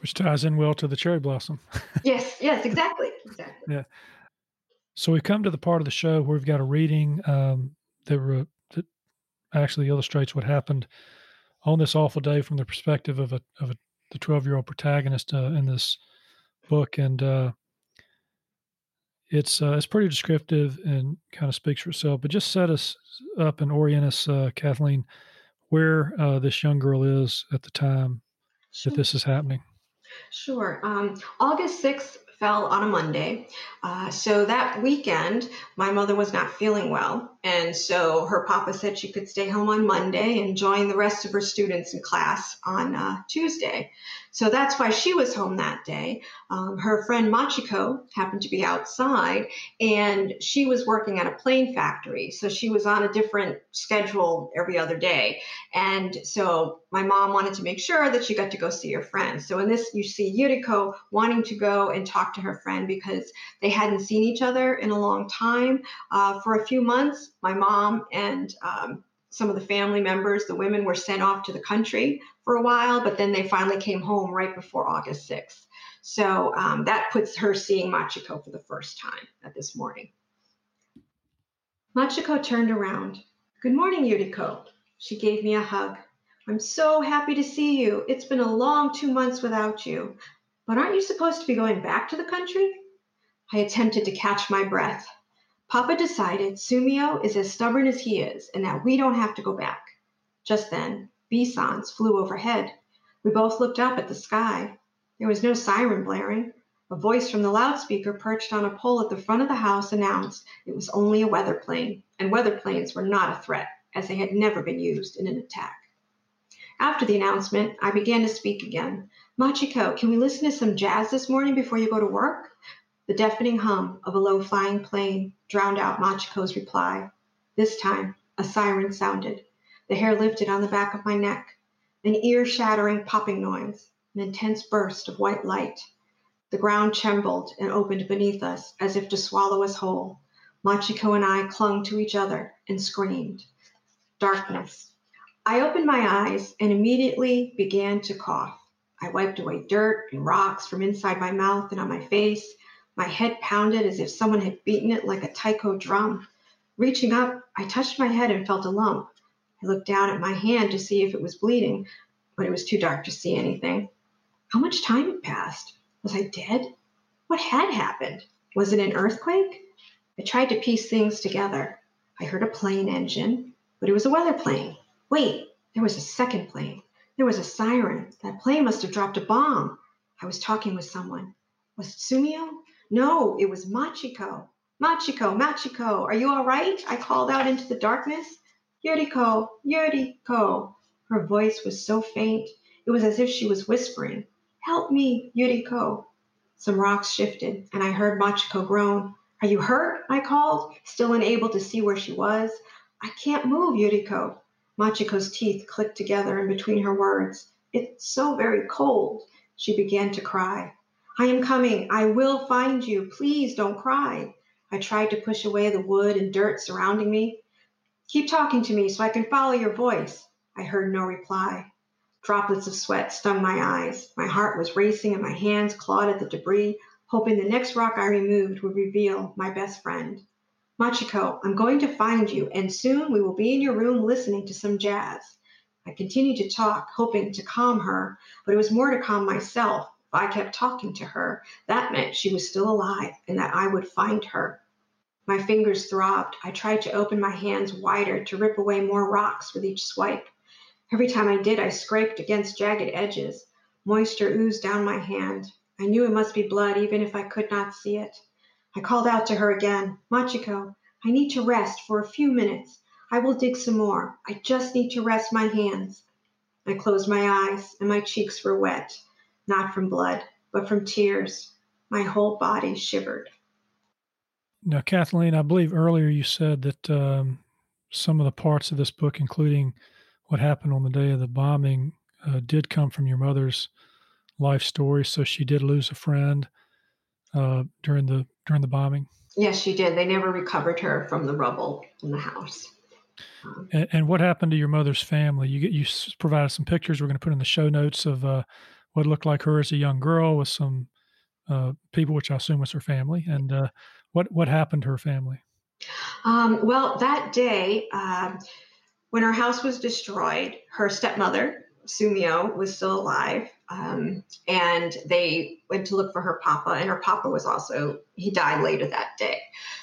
which ties in well to the cherry blossom yes yes exactly exactly yeah so we come to the part of the show where we've got a reading um, that, re- that actually illustrates what happened on this awful day from the perspective of a of a, the twelve year old protagonist uh, in this book, and uh, it's uh, it's pretty descriptive and kind of speaks for itself. But just set us up and orient us, uh, Kathleen, where uh, this young girl is at the time sure. that this is happening. Sure. Um, August 6th, fell on a Monday. Uh, so that weekend, my mother was not feeling well. And so her papa said she could stay home on Monday and join the rest of her students in class on uh, Tuesday. So that's why she was home that day. Um, her friend Machiko happened to be outside and she was working at a plane factory. So she was on a different schedule every other day. And so my mom wanted to make sure that she got to go see her friend. So in this, you see Yuriko wanting to go and talk to her friend because they hadn't seen each other in a long time. Uh, for a few months, my mom and um, some of the family members, the women were sent off to the country for a while, but then they finally came home right before August 6th. So um, that puts her seeing Machiko for the first time at this morning. Machiko turned around. Good morning, Yuriko. She gave me a hug. I'm so happy to see you. It's been a long two months without you. But aren't you supposed to be going back to the country? I attempted to catch my breath. Papa decided Sumio is as stubborn as he is and that we don't have to go back. Just then, B-sans flew overhead. We both looked up at the sky. There was no siren blaring. A voice from the loudspeaker perched on a pole at the front of the house announced it was only a weather plane, and weather planes were not a threat, as they had never been used in an attack. After the announcement, I began to speak again. Machiko, can we listen to some jazz this morning before you go to work? The deafening hum of a low flying plane drowned out Machiko's reply. This time, a siren sounded. The hair lifted on the back of my neck. An ear shattering popping noise, an intense burst of white light. The ground trembled and opened beneath us as if to swallow us whole. Machiko and I clung to each other and screamed. Darkness. I opened my eyes and immediately began to cough. I wiped away dirt and rocks from inside my mouth and on my face. My head pounded as if someone had beaten it like a taiko drum. Reaching up, I touched my head and felt a lump. I looked down at my hand to see if it was bleeding, but it was too dark to see anything. How much time had passed? Was I dead? What had happened? Was it an earthquake? I tried to piece things together. I heard a plane engine, but it was a weather plane. Wait, there was a second plane. There was a siren. That plane must have dropped a bomb. I was talking with someone. Was it Sumio? No, it was Machiko. Machiko, Machiko, are you all right? I called out into the darkness. Yuriko, Yuriko. Her voice was so faint, it was as if she was whispering, Help me, Yuriko. Some rocks shifted, and I heard Machiko groan. Are you hurt? I called, still unable to see where she was. I can't move, Yuriko. Machiko's teeth clicked together in between her words. It's so very cold. She began to cry. I am coming. I will find you. Please don't cry. I tried to push away the wood and dirt surrounding me. Keep talking to me so I can follow your voice. I heard no reply. Droplets of sweat stung my eyes. My heart was racing and my hands clawed at the debris, hoping the next rock I removed would reveal my best friend. Machiko, I'm going to find you, and soon we will be in your room listening to some jazz. I continued to talk, hoping to calm her, but it was more to calm myself. If I kept talking to her, that meant she was still alive and that I would find her. My fingers throbbed. I tried to open my hands wider to rip away more rocks with each swipe. Every time I did, I scraped against jagged edges. Moisture oozed down my hand. I knew it must be blood, even if I could not see it. I called out to her again, Machiko, I need to rest for a few minutes. I will dig some more. I just need to rest my hands. I closed my eyes, and my cheeks were wet, not from blood, but from tears. My whole body shivered. Now, Kathleen, I believe earlier you said that um, some of the parts of this book, including what happened on the day of the bombing, uh, did come from your mother's life story. So she did lose a friend uh, during the during the bombing. Yes, she did. They never recovered her from the rubble in the house. And, and, what happened to your mother's family? You get you provided some pictures. We're going to put in the show notes of uh, what looked like her as a young girl with some uh, people, which I assume was her family. And uh, what what happened to her family? Um, well, that day um, when her house was destroyed, her stepmother Sumio was still alive, um, and they went to look for her papa, and her papa was also he died later that day.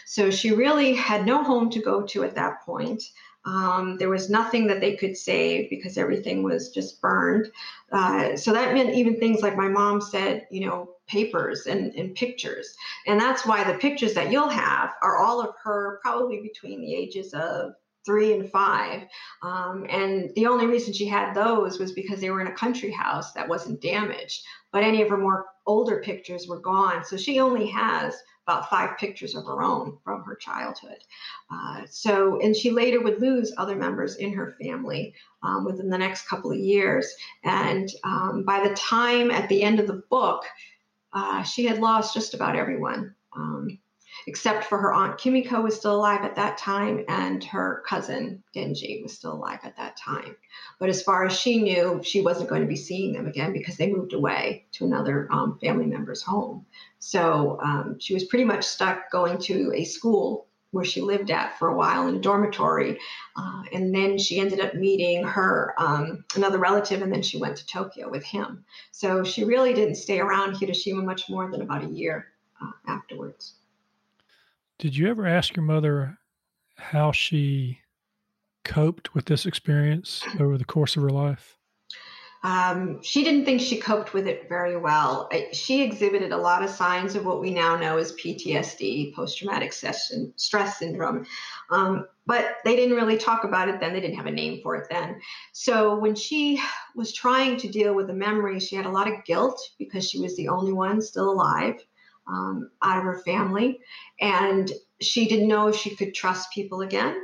So she really had no home to go to at that point. Um, there was nothing that they could save because everything was just burned. Uh, so that meant even things like my mom said, you know, papers and, and pictures. And that's why the pictures that you'll have are all of her probably between the ages of three and five. Um, and the only reason she had those was because they were in a country house that wasn't damaged. But any of her more older pictures were gone. So she only has about five pictures of her own from her childhood. Uh, so, and she later would lose other members in her family um, within the next couple of years. And um, by the time at the end of the book, uh, she had lost just about everyone. Um, except for her aunt Kimiko was still alive at that time and her cousin Genji was still alive at that time. But as far as she knew, she wasn't going to be seeing them again because they moved away to another um, family member's home. So um, she was pretty much stuck going to a school where she lived at for a while in a dormitory. Uh, and then she ended up meeting her um, another relative, and then she went to Tokyo with him. So she really didn't stay around Hiroshima much more than about a year uh, afterwards. Did you ever ask your mother how she coped with this experience over the course of her life? Um, she didn't think she coped with it very well. She exhibited a lot of signs of what we now know as PTSD, post traumatic stress syndrome. Um, but they didn't really talk about it then. They didn't have a name for it then. So when she was trying to deal with the memory, she had a lot of guilt because she was the only one still alive um, out of her family. And she didn't know if she could trust people again.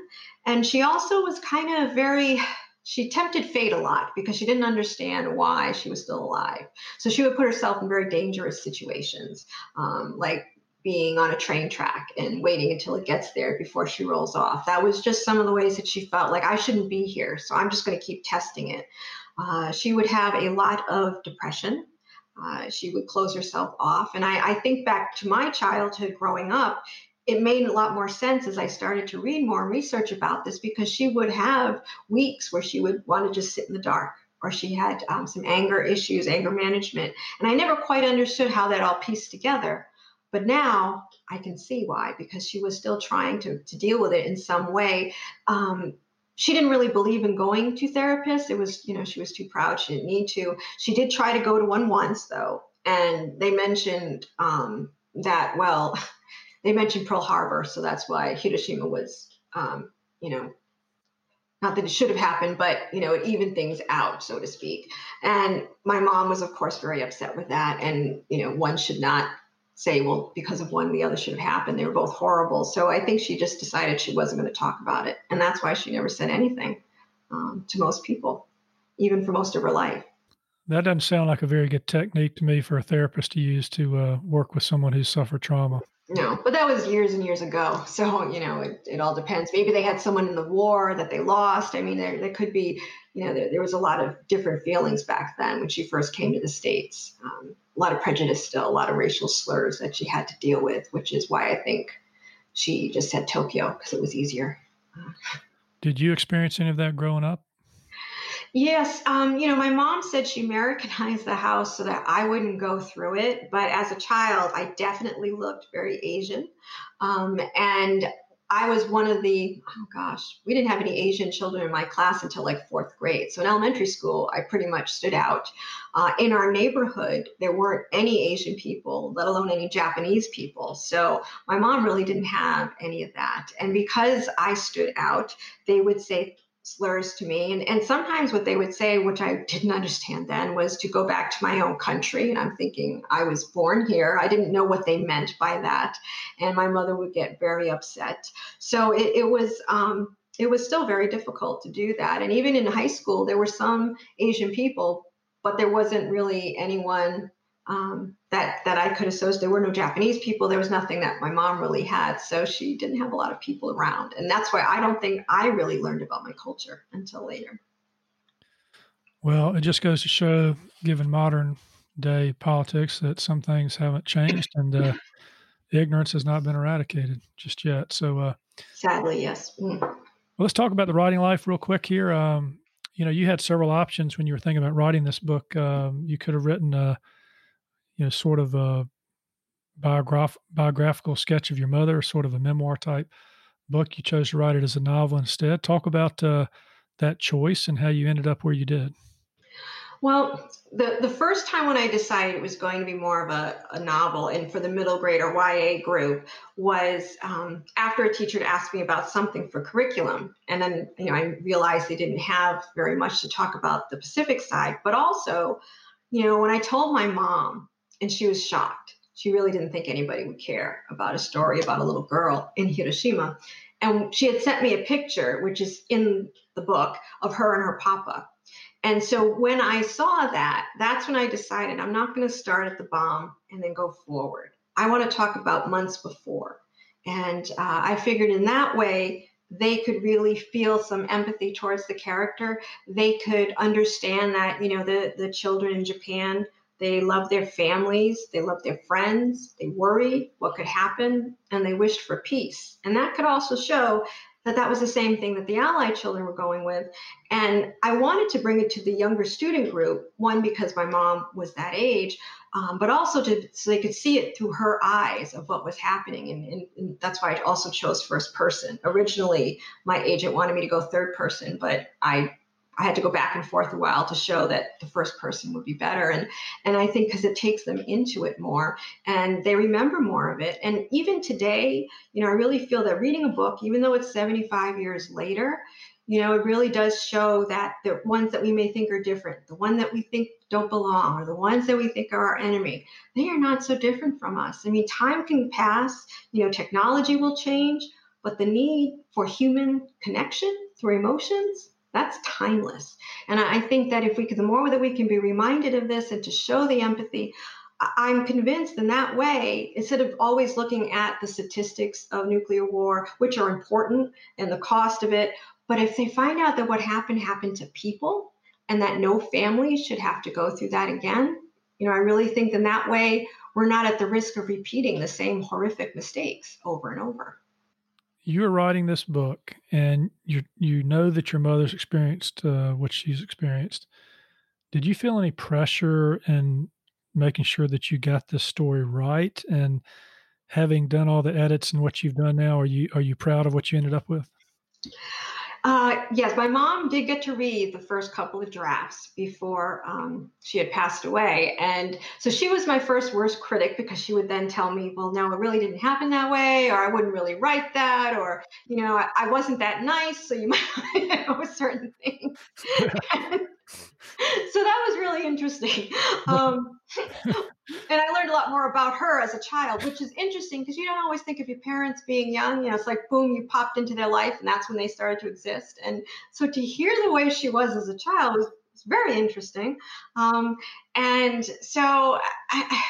And she also was kind of very, she tempted fate a lot because she didn't understand why she was still alive. So she would put herself in very dangerous situations, um, like being on a train track and waiting until it gets there before she rolls off. That was just some of the ways that she felt like I shouldn't be here, so I'm just going to keep testing it. Uh, she would have a lot of depression. Uh, she would close herself off. And I, I think back to my childhood growing up, it made a lot more sense as I started to read more and research about this because she would have weeks where she would want to just sit in the dark or she had um, some anger issues, anger management. And I never quite understood how that all pieced together. But now I can see why, because she was still trying to, to deal with it in some way. Um, she didn't really believe in going to therapists. It was, you know, she was too proud. She didn't need to. She did try to go to one once, though. And they mentioned um, that, well, they mentioned Pearl Harbor. So that's why Hiroshima was, um, you know, not that it should have happened, but, you know, it evened things out, so to speak. And my mom was, of course, very upset with that. And, you know, one should not say, well, because of one, the other should have happened. They were both horrible. So I think she just decided she wasn't going to talk about it. And that's why she never said anything um, to most people, even for most of her life. That doesn't sound like a very good technique to me for a therapist to use to uh, work with someone who's suffered trauma. No, but that was years and years ago. So, you know, it, it all depends. Maybe they had someone in the war that they lost. I mean, there, there could be, you know, there, there was a lot of different feelings back then when she first came to the States. Um, lot of prejudice still, a lot of racial slurs that she had to deal with, which is why I think she just said Tokyo because it was easier. Did you experience any of that growing up? Yes. Um, you know, my mom said she Americanized the house so that I wouldn't go through it. But as a child, I definitely looked very Asian. Um, and I was one of the, oh gosh, we didn't have any Asian children in my class until like fourth grade. So in elementary school, I pretty much stood out. Uh, in our neighborhood, there weren't any Asian people, let alone any Japanese people. So my mom really didn't have any of that. And because I stood out, they would say, slurs to me. And, and sometimes what they would say, which I didn't understand then, was to go back to my own country. And I'm thinking, I was born here. I didn't know what they meant by that. And my mother would get very upset. So it, it was. Um, it was still very difficult to do that. And even in high school, there were some Asian people, but there wasn't really anyone um, that that I could associate. There were no Japanese people. There was nothing that my mom really had, so she didn't have a lot of people around, and that's why I don't think I really learned about my culture until later. Well, it just goes to show, given modern day politics, that some things haven't changed, and uh, ignorance has not been eradicated just yet. So, uh, sadly, yes. Mm. Well, let's talk about the writing life real quick here. Um, you know, you had several options when you were thinking about writing this book. Um, you could have written. Uh, you know, sort of a biograph- biographical sketch of your mother, sort of a memoir type book. You chose to write it as a novel instead. Talk about uh, that choice and how you ended up where you did. Well, the, the first time when I decided it was going to be more of a, a novel and for the middle grade or YA group was um, after a teacher asked me about something for curriculum. And then, you know, I realized they didn't have very much to talk about the Pacific side. But also, you know, when I told my mom and she was shocked. She really didn't think anybody would care about a story about a little girl in Hiroshima. And she had sent me a picture, which is in the book, of her and her papa. And so when I saw that, that's when I decided I'm not going to start at the bomb and then go forward. I want to talk about months before. And uh, I figured in that way, they could really feel some empathy towards the character. They could understand that, you know, the, the children in Japan they love their families, they love their friends, they worry what could happen, and they wished for peace. And that could also show that that was the same thing that the Allied children were going with. And I wanted to bring it to the younger student group, one, because my mom was that age, um, but also to, so they could see it through her eyes of what was happening. And, and, and that's why I also chose first person. Originally, my agent wanted me to go third person, but I I had to go back and forth a while to show that the first person would be better. And and I think because it takes them into it more and they remember more of it. And even today, you know, I really feel that reading a book, even though it's 75 years later, you know, it really does show that the ones that we may think are different, the one that we think don't belong, or the ones that we think are our enemy, they are not so different from us. I mean, time can pass, you know, technology will change, but the need for human connection through emotions that's timeless. And I think that if we could, the more that we can be reminded of this and to show the empathy, I'm convinced in that way, instead of always looking at the statistics of nuclear war, which are important and the cost of it, but if they find out that what happened happened to people and that no family should have to go through that again, you know, I really think in that way, we're not at the risk of repeating the same horrific mistakes over and over you are writing this book and you you know that your mother's experienced uh, what she's experienced. Did you feel any pressure in making sure that you got this story right? And having done all the edits and what you've done now are you are you proud of what you ended up with uh, yes, my mom did get to read the first couple of drafts before um, she had passed away. And so she was my first worst critic because she would then tell me, well, no, it really didn't happen that way, or I wouldn't really write that, or, you know, I, I wasn't that nice, so you might know certain things. so that was really interesting. Um, and I learned a lot more about her as a child, which is interesting because you don't always think of your parents being young. You know, it's like boom, you popped into their life, and that's when they started to exist. And so to hear the way she was as a child was, was very interesting. Um, and so I,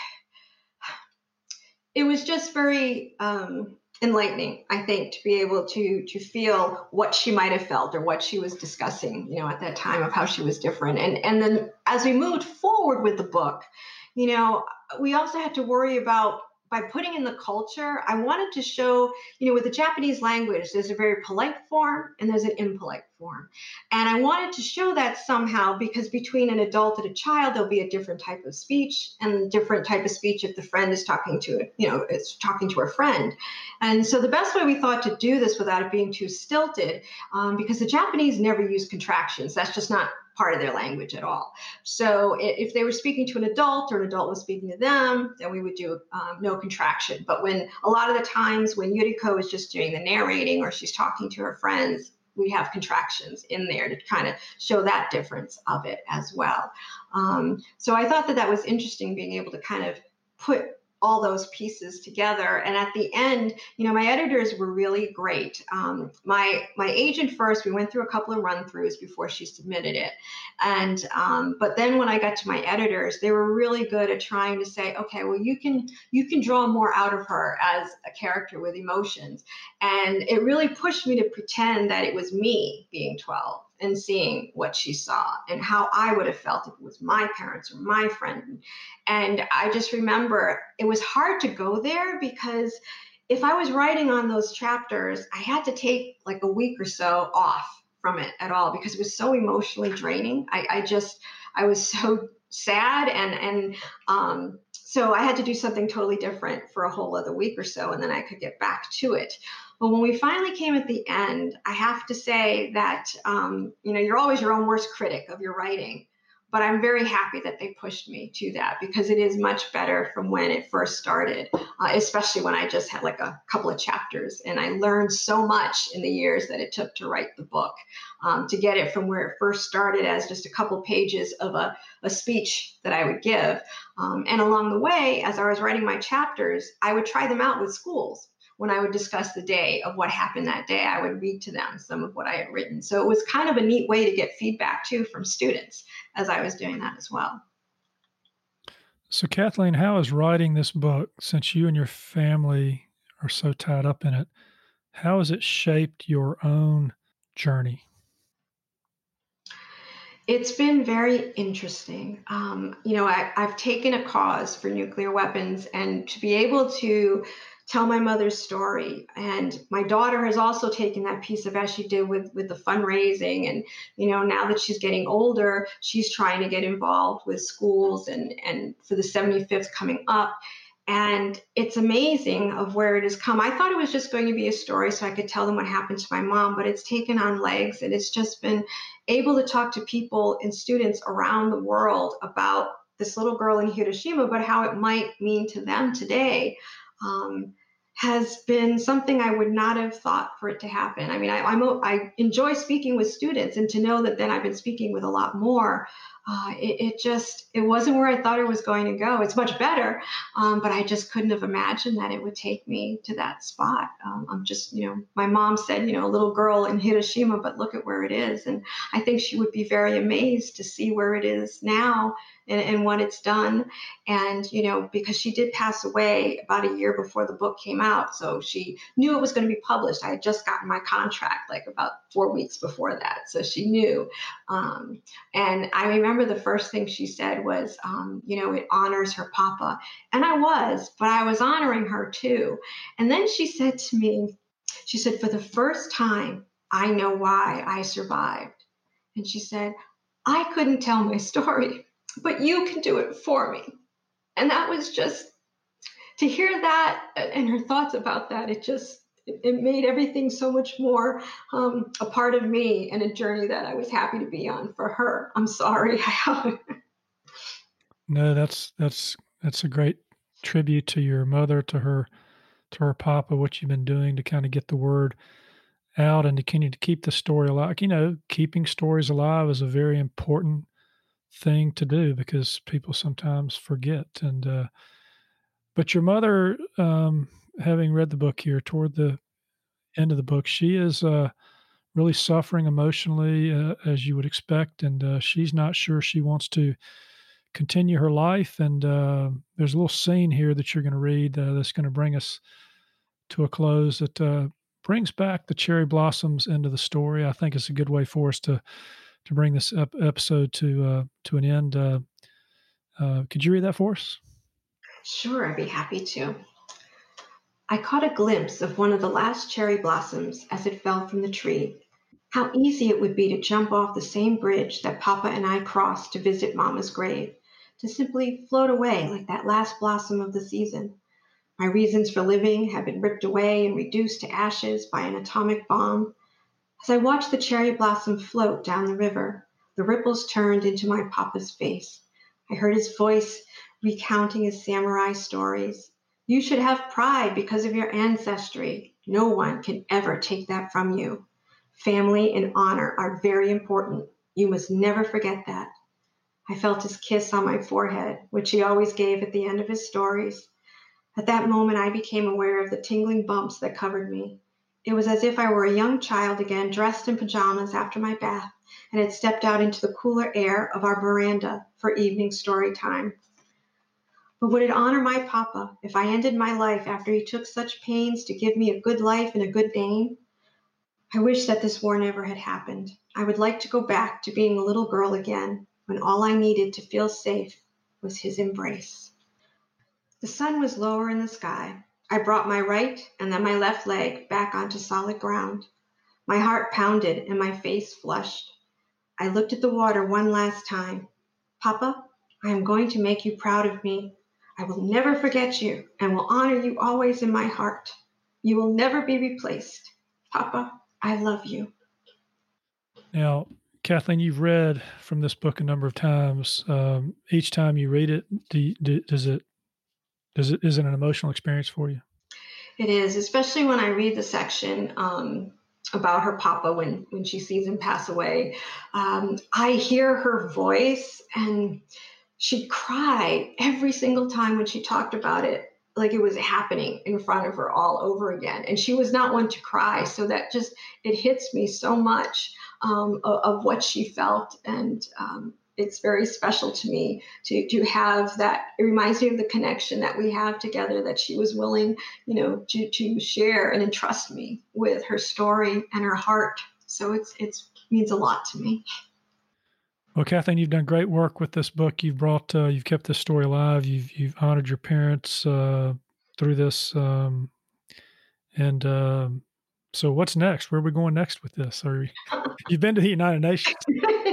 it was just very. Um, enlightening i think to be able to to feel what she might have felt or what she was discussing you know at that time of how she was different. And and then as we moved forward with the book you know we also had to worry about by putting in the culture, I wanted to show, you know, with the Japanese language, there's a very polite form and there's an impolite form. And I wanted to show that somehow because between an adult and a child, there'll be a different type of speech and different type of speech if the friend is talking to, you know, it's talking to a friend. And so the best way we thought to do this without it being too stilted, um, because the Japanese never use contractions. That's just not part of their language at all. So if they were speaking to an adult or an adult was speaking to them, then we would do um, no contraction. But when a lot of the times when Yuriko is just doing the narrating or she's talking to her friends, we have contractions in there to kind of show that difference of it as well. Um, so I thought that that was interesting being able to kind of put all those pieces together. And at the end, you know, my editors were really great. Um, my my agent first, we went through a couple of run throughs before she submitted it, and um, but then when I got to my editors, they were really good at trying to say, okay, well, you can you can draw more out of her as a character with emotions, and it really pushed me to pretend that it was me being 12 and seeing what she saw and how I would have felt if it was my parents or my friend. And I just remember it was hard to go there because if I was writing on those chapters, I had to take like a week or so off from it at all because it was so emotionally draining. I, I just, I was so sad and, and, um, so I had to do something totally different for a whole other week or so, and then I could get back to it. But when we finally came at the end, I have to say that um, you know you're always your own worst critic of your writing. But I'm very happy that they pushed me to that because it is much better from when it first started, uh, especially when I just had like a couple of chapters. And I learned so much in the years that it took to write the book um, to get it from where it first started as just a couple pages of a, a speech that I would give. Um, and along the way, as I was writing my chapters, I would try them out with schools when I would discuss the day of what happened that day, I would read to them some of what I had written. So it was kind of a neat way to get feedback too from students as I was doing that as well. So, Kathleen, how is writing this book, since you and your family are so tied up in it, how has it shaped your own journey? It's been very interesting. Um, you know, I, I've taken a cause for nuclear weapons, and to be able to tell my mother's story. And my daughter has also taken that piece of as she did with with the fundraising and you know now that she's getting older she's trying to get involved with schools and and for the 75th coming up. And it's amazing of where it has come. I thought it was just going to be a story so i could tell them what happened to my mom but it's taken on legs and it's just been able to talk to people and students around the world about this little girl in hiroshima but how it might mean to them today um, has been something I would not have thought for it to happen. I mean, I, I'm, I enjoy speaking with students, and to know that then I've been speaking with a lot more uh, it, it, just it wasn't where I thought it was going to go. It's much better, um, but I just couldn't have imagined that it would take me to that spot. Um, I'm just, you know, my mom said, you know, a little girl in Hiroshima, but look at where it is, and I think she would be very amazed to see where it is now and, and what it's done. And you know, because she did pass away about a year before the book came out, so she knew it was going to be published. I had just gotten my contract like about four weeks before that, so she knew. Um, and I remember remember the first thing she said was, um, you know, it honors her papa. And I was, but I was honoring her too. And then she said to me, she said, for the first time, I know why I survived. And she said, I couldn't tell my story, but you can do it for me. And that was just to hear that and her thoughts about that, it just it made everything so much more um, a part of me and a journey that I was happy to be on for her. I'm sorry. no, that's that's that's a great tribute to your mother, to her, to her papa. What you've been doing to kind of get the word out and to continue to keep the story alive. You know, keeping stories alive is a very important thing to do because people sometimes forget. And uh, but your mother. Um, having read the book here toward the end of the book, she is uh, really suffering emotionally, uh, as you would expect, and uh, she's not sure she wants to continue her life. And uh, there's a little scene here that you're going to read uh, that's going to bring us to a close that uh, brings back the cherry blossoms into the story. I think it's a good way for us to to bring this ep- episode to to an end. could you read that for us? Sure, I'd be happy to. I caught a glimpse of one of the last cherry blossoms as it fell from the tree. How easy it would be to jump off the same bridge that Papa and I crossed to visit Mama's grave, to simply float away like that last blossom of the season. My reasons for living had been ripped away and reduced to ashes by an atomic bomb. As I watched the cherry blossom float down the river, the ripples turned into my Papa's face. I heard his voice recounting his samurai stories. You should have pride because of your ancestry. No one can ever take that from you. Family and honor are very important. You must never forget that. I felt his kiss on my forehead, which he always gave at the end of his stories. At that moment, I became aware of the tingling bumps that covered me. It was as if I were a young child again, dressed in pajamas after my bath, and had stepped out into the cooler air of our veranda for evening story time. But would it honor my papa if I ended my life after he took such pains to give me a good life and a good name? I wish that this war never had happened. I would like to go back to being a little girl again when all I needed to feel safe was his embrace. The sun was lower in the sky. I brought my right and then my left leg back onto solid ground. My heart pounded and my face flushed. I looked at the water one last time. Papa, I am going to make you proud of me. I will never forget you and will honor you always in my heart. You will never be replaced. Papa, I love you. Now, Kathleen, you've read from this book a number of times. Um, each time you read it, do you, do, does it does it is it an emotional experience for you? It is, especially when I read the section um, about her papa when when she sees him pass away. Um, I hear her voice, and she'd cry every single time when she talked about it like it was happening in front of her all over again. And she was not one to cry so that just it hits me so much um, of, of, what she felt. And um, it's very special to me to to have that it reminds me of the connection that we have together that she was willing you know to to share and entrust me with her story and her heart. So it's it's means a lot to me well, Kathleen, you've done great work with this book. You've brought, uh, you've kept this story alive. You've you've honored your parents uh, through this, um, and um, so what's next? Where are we going next with this? Are you, you've been to the United Nations?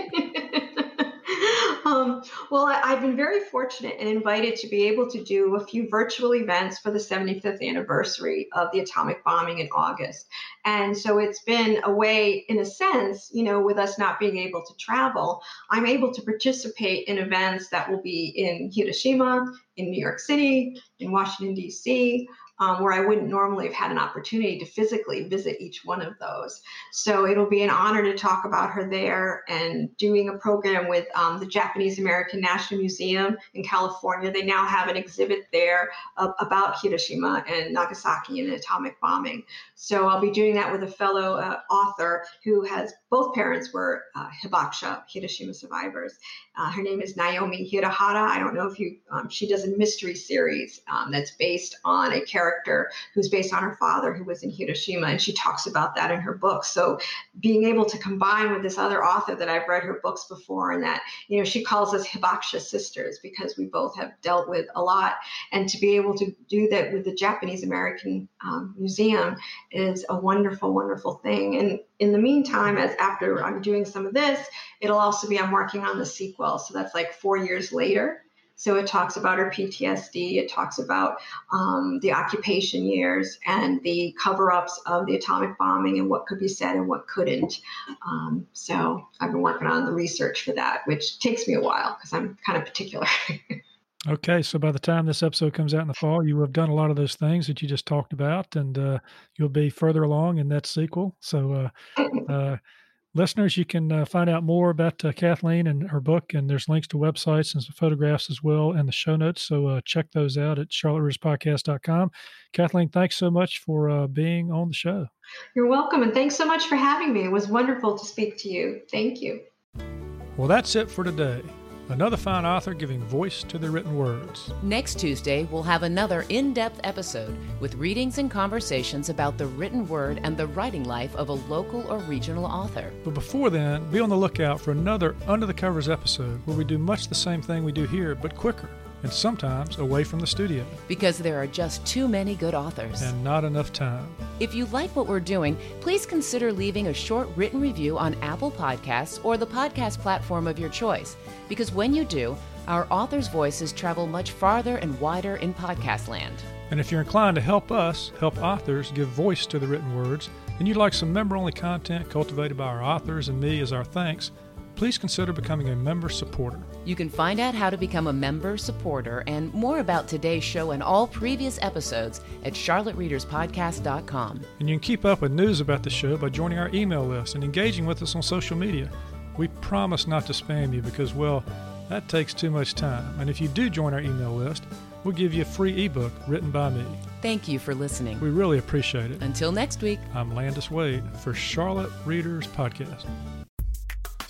Um, well, I, have been very fortunate and invited to be able to do a few virtual events for the 75th anniversary of the atomic bombing in August. And so it's been a way, in a sense, you know, with us not being able to travel, I'm able to participate in events that will be in Hiroshima, in New York City, in Washington, D.C., um, where I wouldn't normally have had an opportunity to physically visit each one of those. So it'll be an honor to talk about her there and doing a program with um, the Japanese American National Museum in California. They now have an exhibit there uh, about Hiroshima and Nagasaki and atomic bombing. So I'll be doing that with a fellow uh, author who has both parents were uh, Hibakusha, Hiroshima survivors. Uh, her name is Naomi Hirahara. I don't know if you, um, she does a mystery series um, that's based on a character character who's based on her father who was in Hiroshima, and she talks about that in her book. So being able to combine with this other author that I've read her books before, and that you know she calls us Hibakusha sisters because we both have dealt with a lot, and to be able to do that with the Japanese American um, Museum is a wonderful, wonderful thing. And in the meantime, as after I'm doing some of this, it'll also be I'm working on the sequel. So that's like four years later. So it talks about her PTSD, it talks about um, the occupation years and the cover ups of the atomic bombing and what could be said and what couldn't. Um, so I've been working on the research for that, which takes me a while because I'm kind of particular. Okay, so by the time this episode comes out in the fall, you will have done a lot of those things that you just talked about, and uh, you'll be further along in that sequel. So, uh, uh, listeners, you can uh, find out more about uh, Kathleen and her book, and there's links to websites and some photographs as well and the show notes. So uh, check those out at charlottereaderspodcast.com. Kathleen, thanks so much for uh, being on the show. You're welcome, and thanks so much for having me. It was wonderful to speak to you. Thank you. Well, that's it for today. Another fine author giving voice to their written words. Next Tuesday, we'll have another in depth episode with readings and conversations about the written word and the writing life of a local or regional author. But before then, be on the lookout for another Under the Covers episode where we do much the same thing we do here, but quicker. And sometimes away from the studio, because there are just too many good authors. and not enough time. If you like what we're doing, please consider leaving a short written review on Apple Podcasts or the podcast platform of your choice, because when you do, our authors' voices travel much farther and wider in podcast land. And if you're inclined to help us help authors give voice to the written words, and you'd like some member only content cultivated by our authors and me as our thanks, please consider becoming a member supporter. You can find out how to become a member supporter and more about today's show and all previous episodes at charlottereaderspodcast.com. And you can keep up with news about the show by joining our email list and engaging with us on social media. We promise not to spam you because, well, that takes too much time. And if you do join our email list, we'll give you a free ebook written by me. Thank you for listening. We really appreciate it. Until next week. I'm Landis Wade for Charlotte Readers Podcast.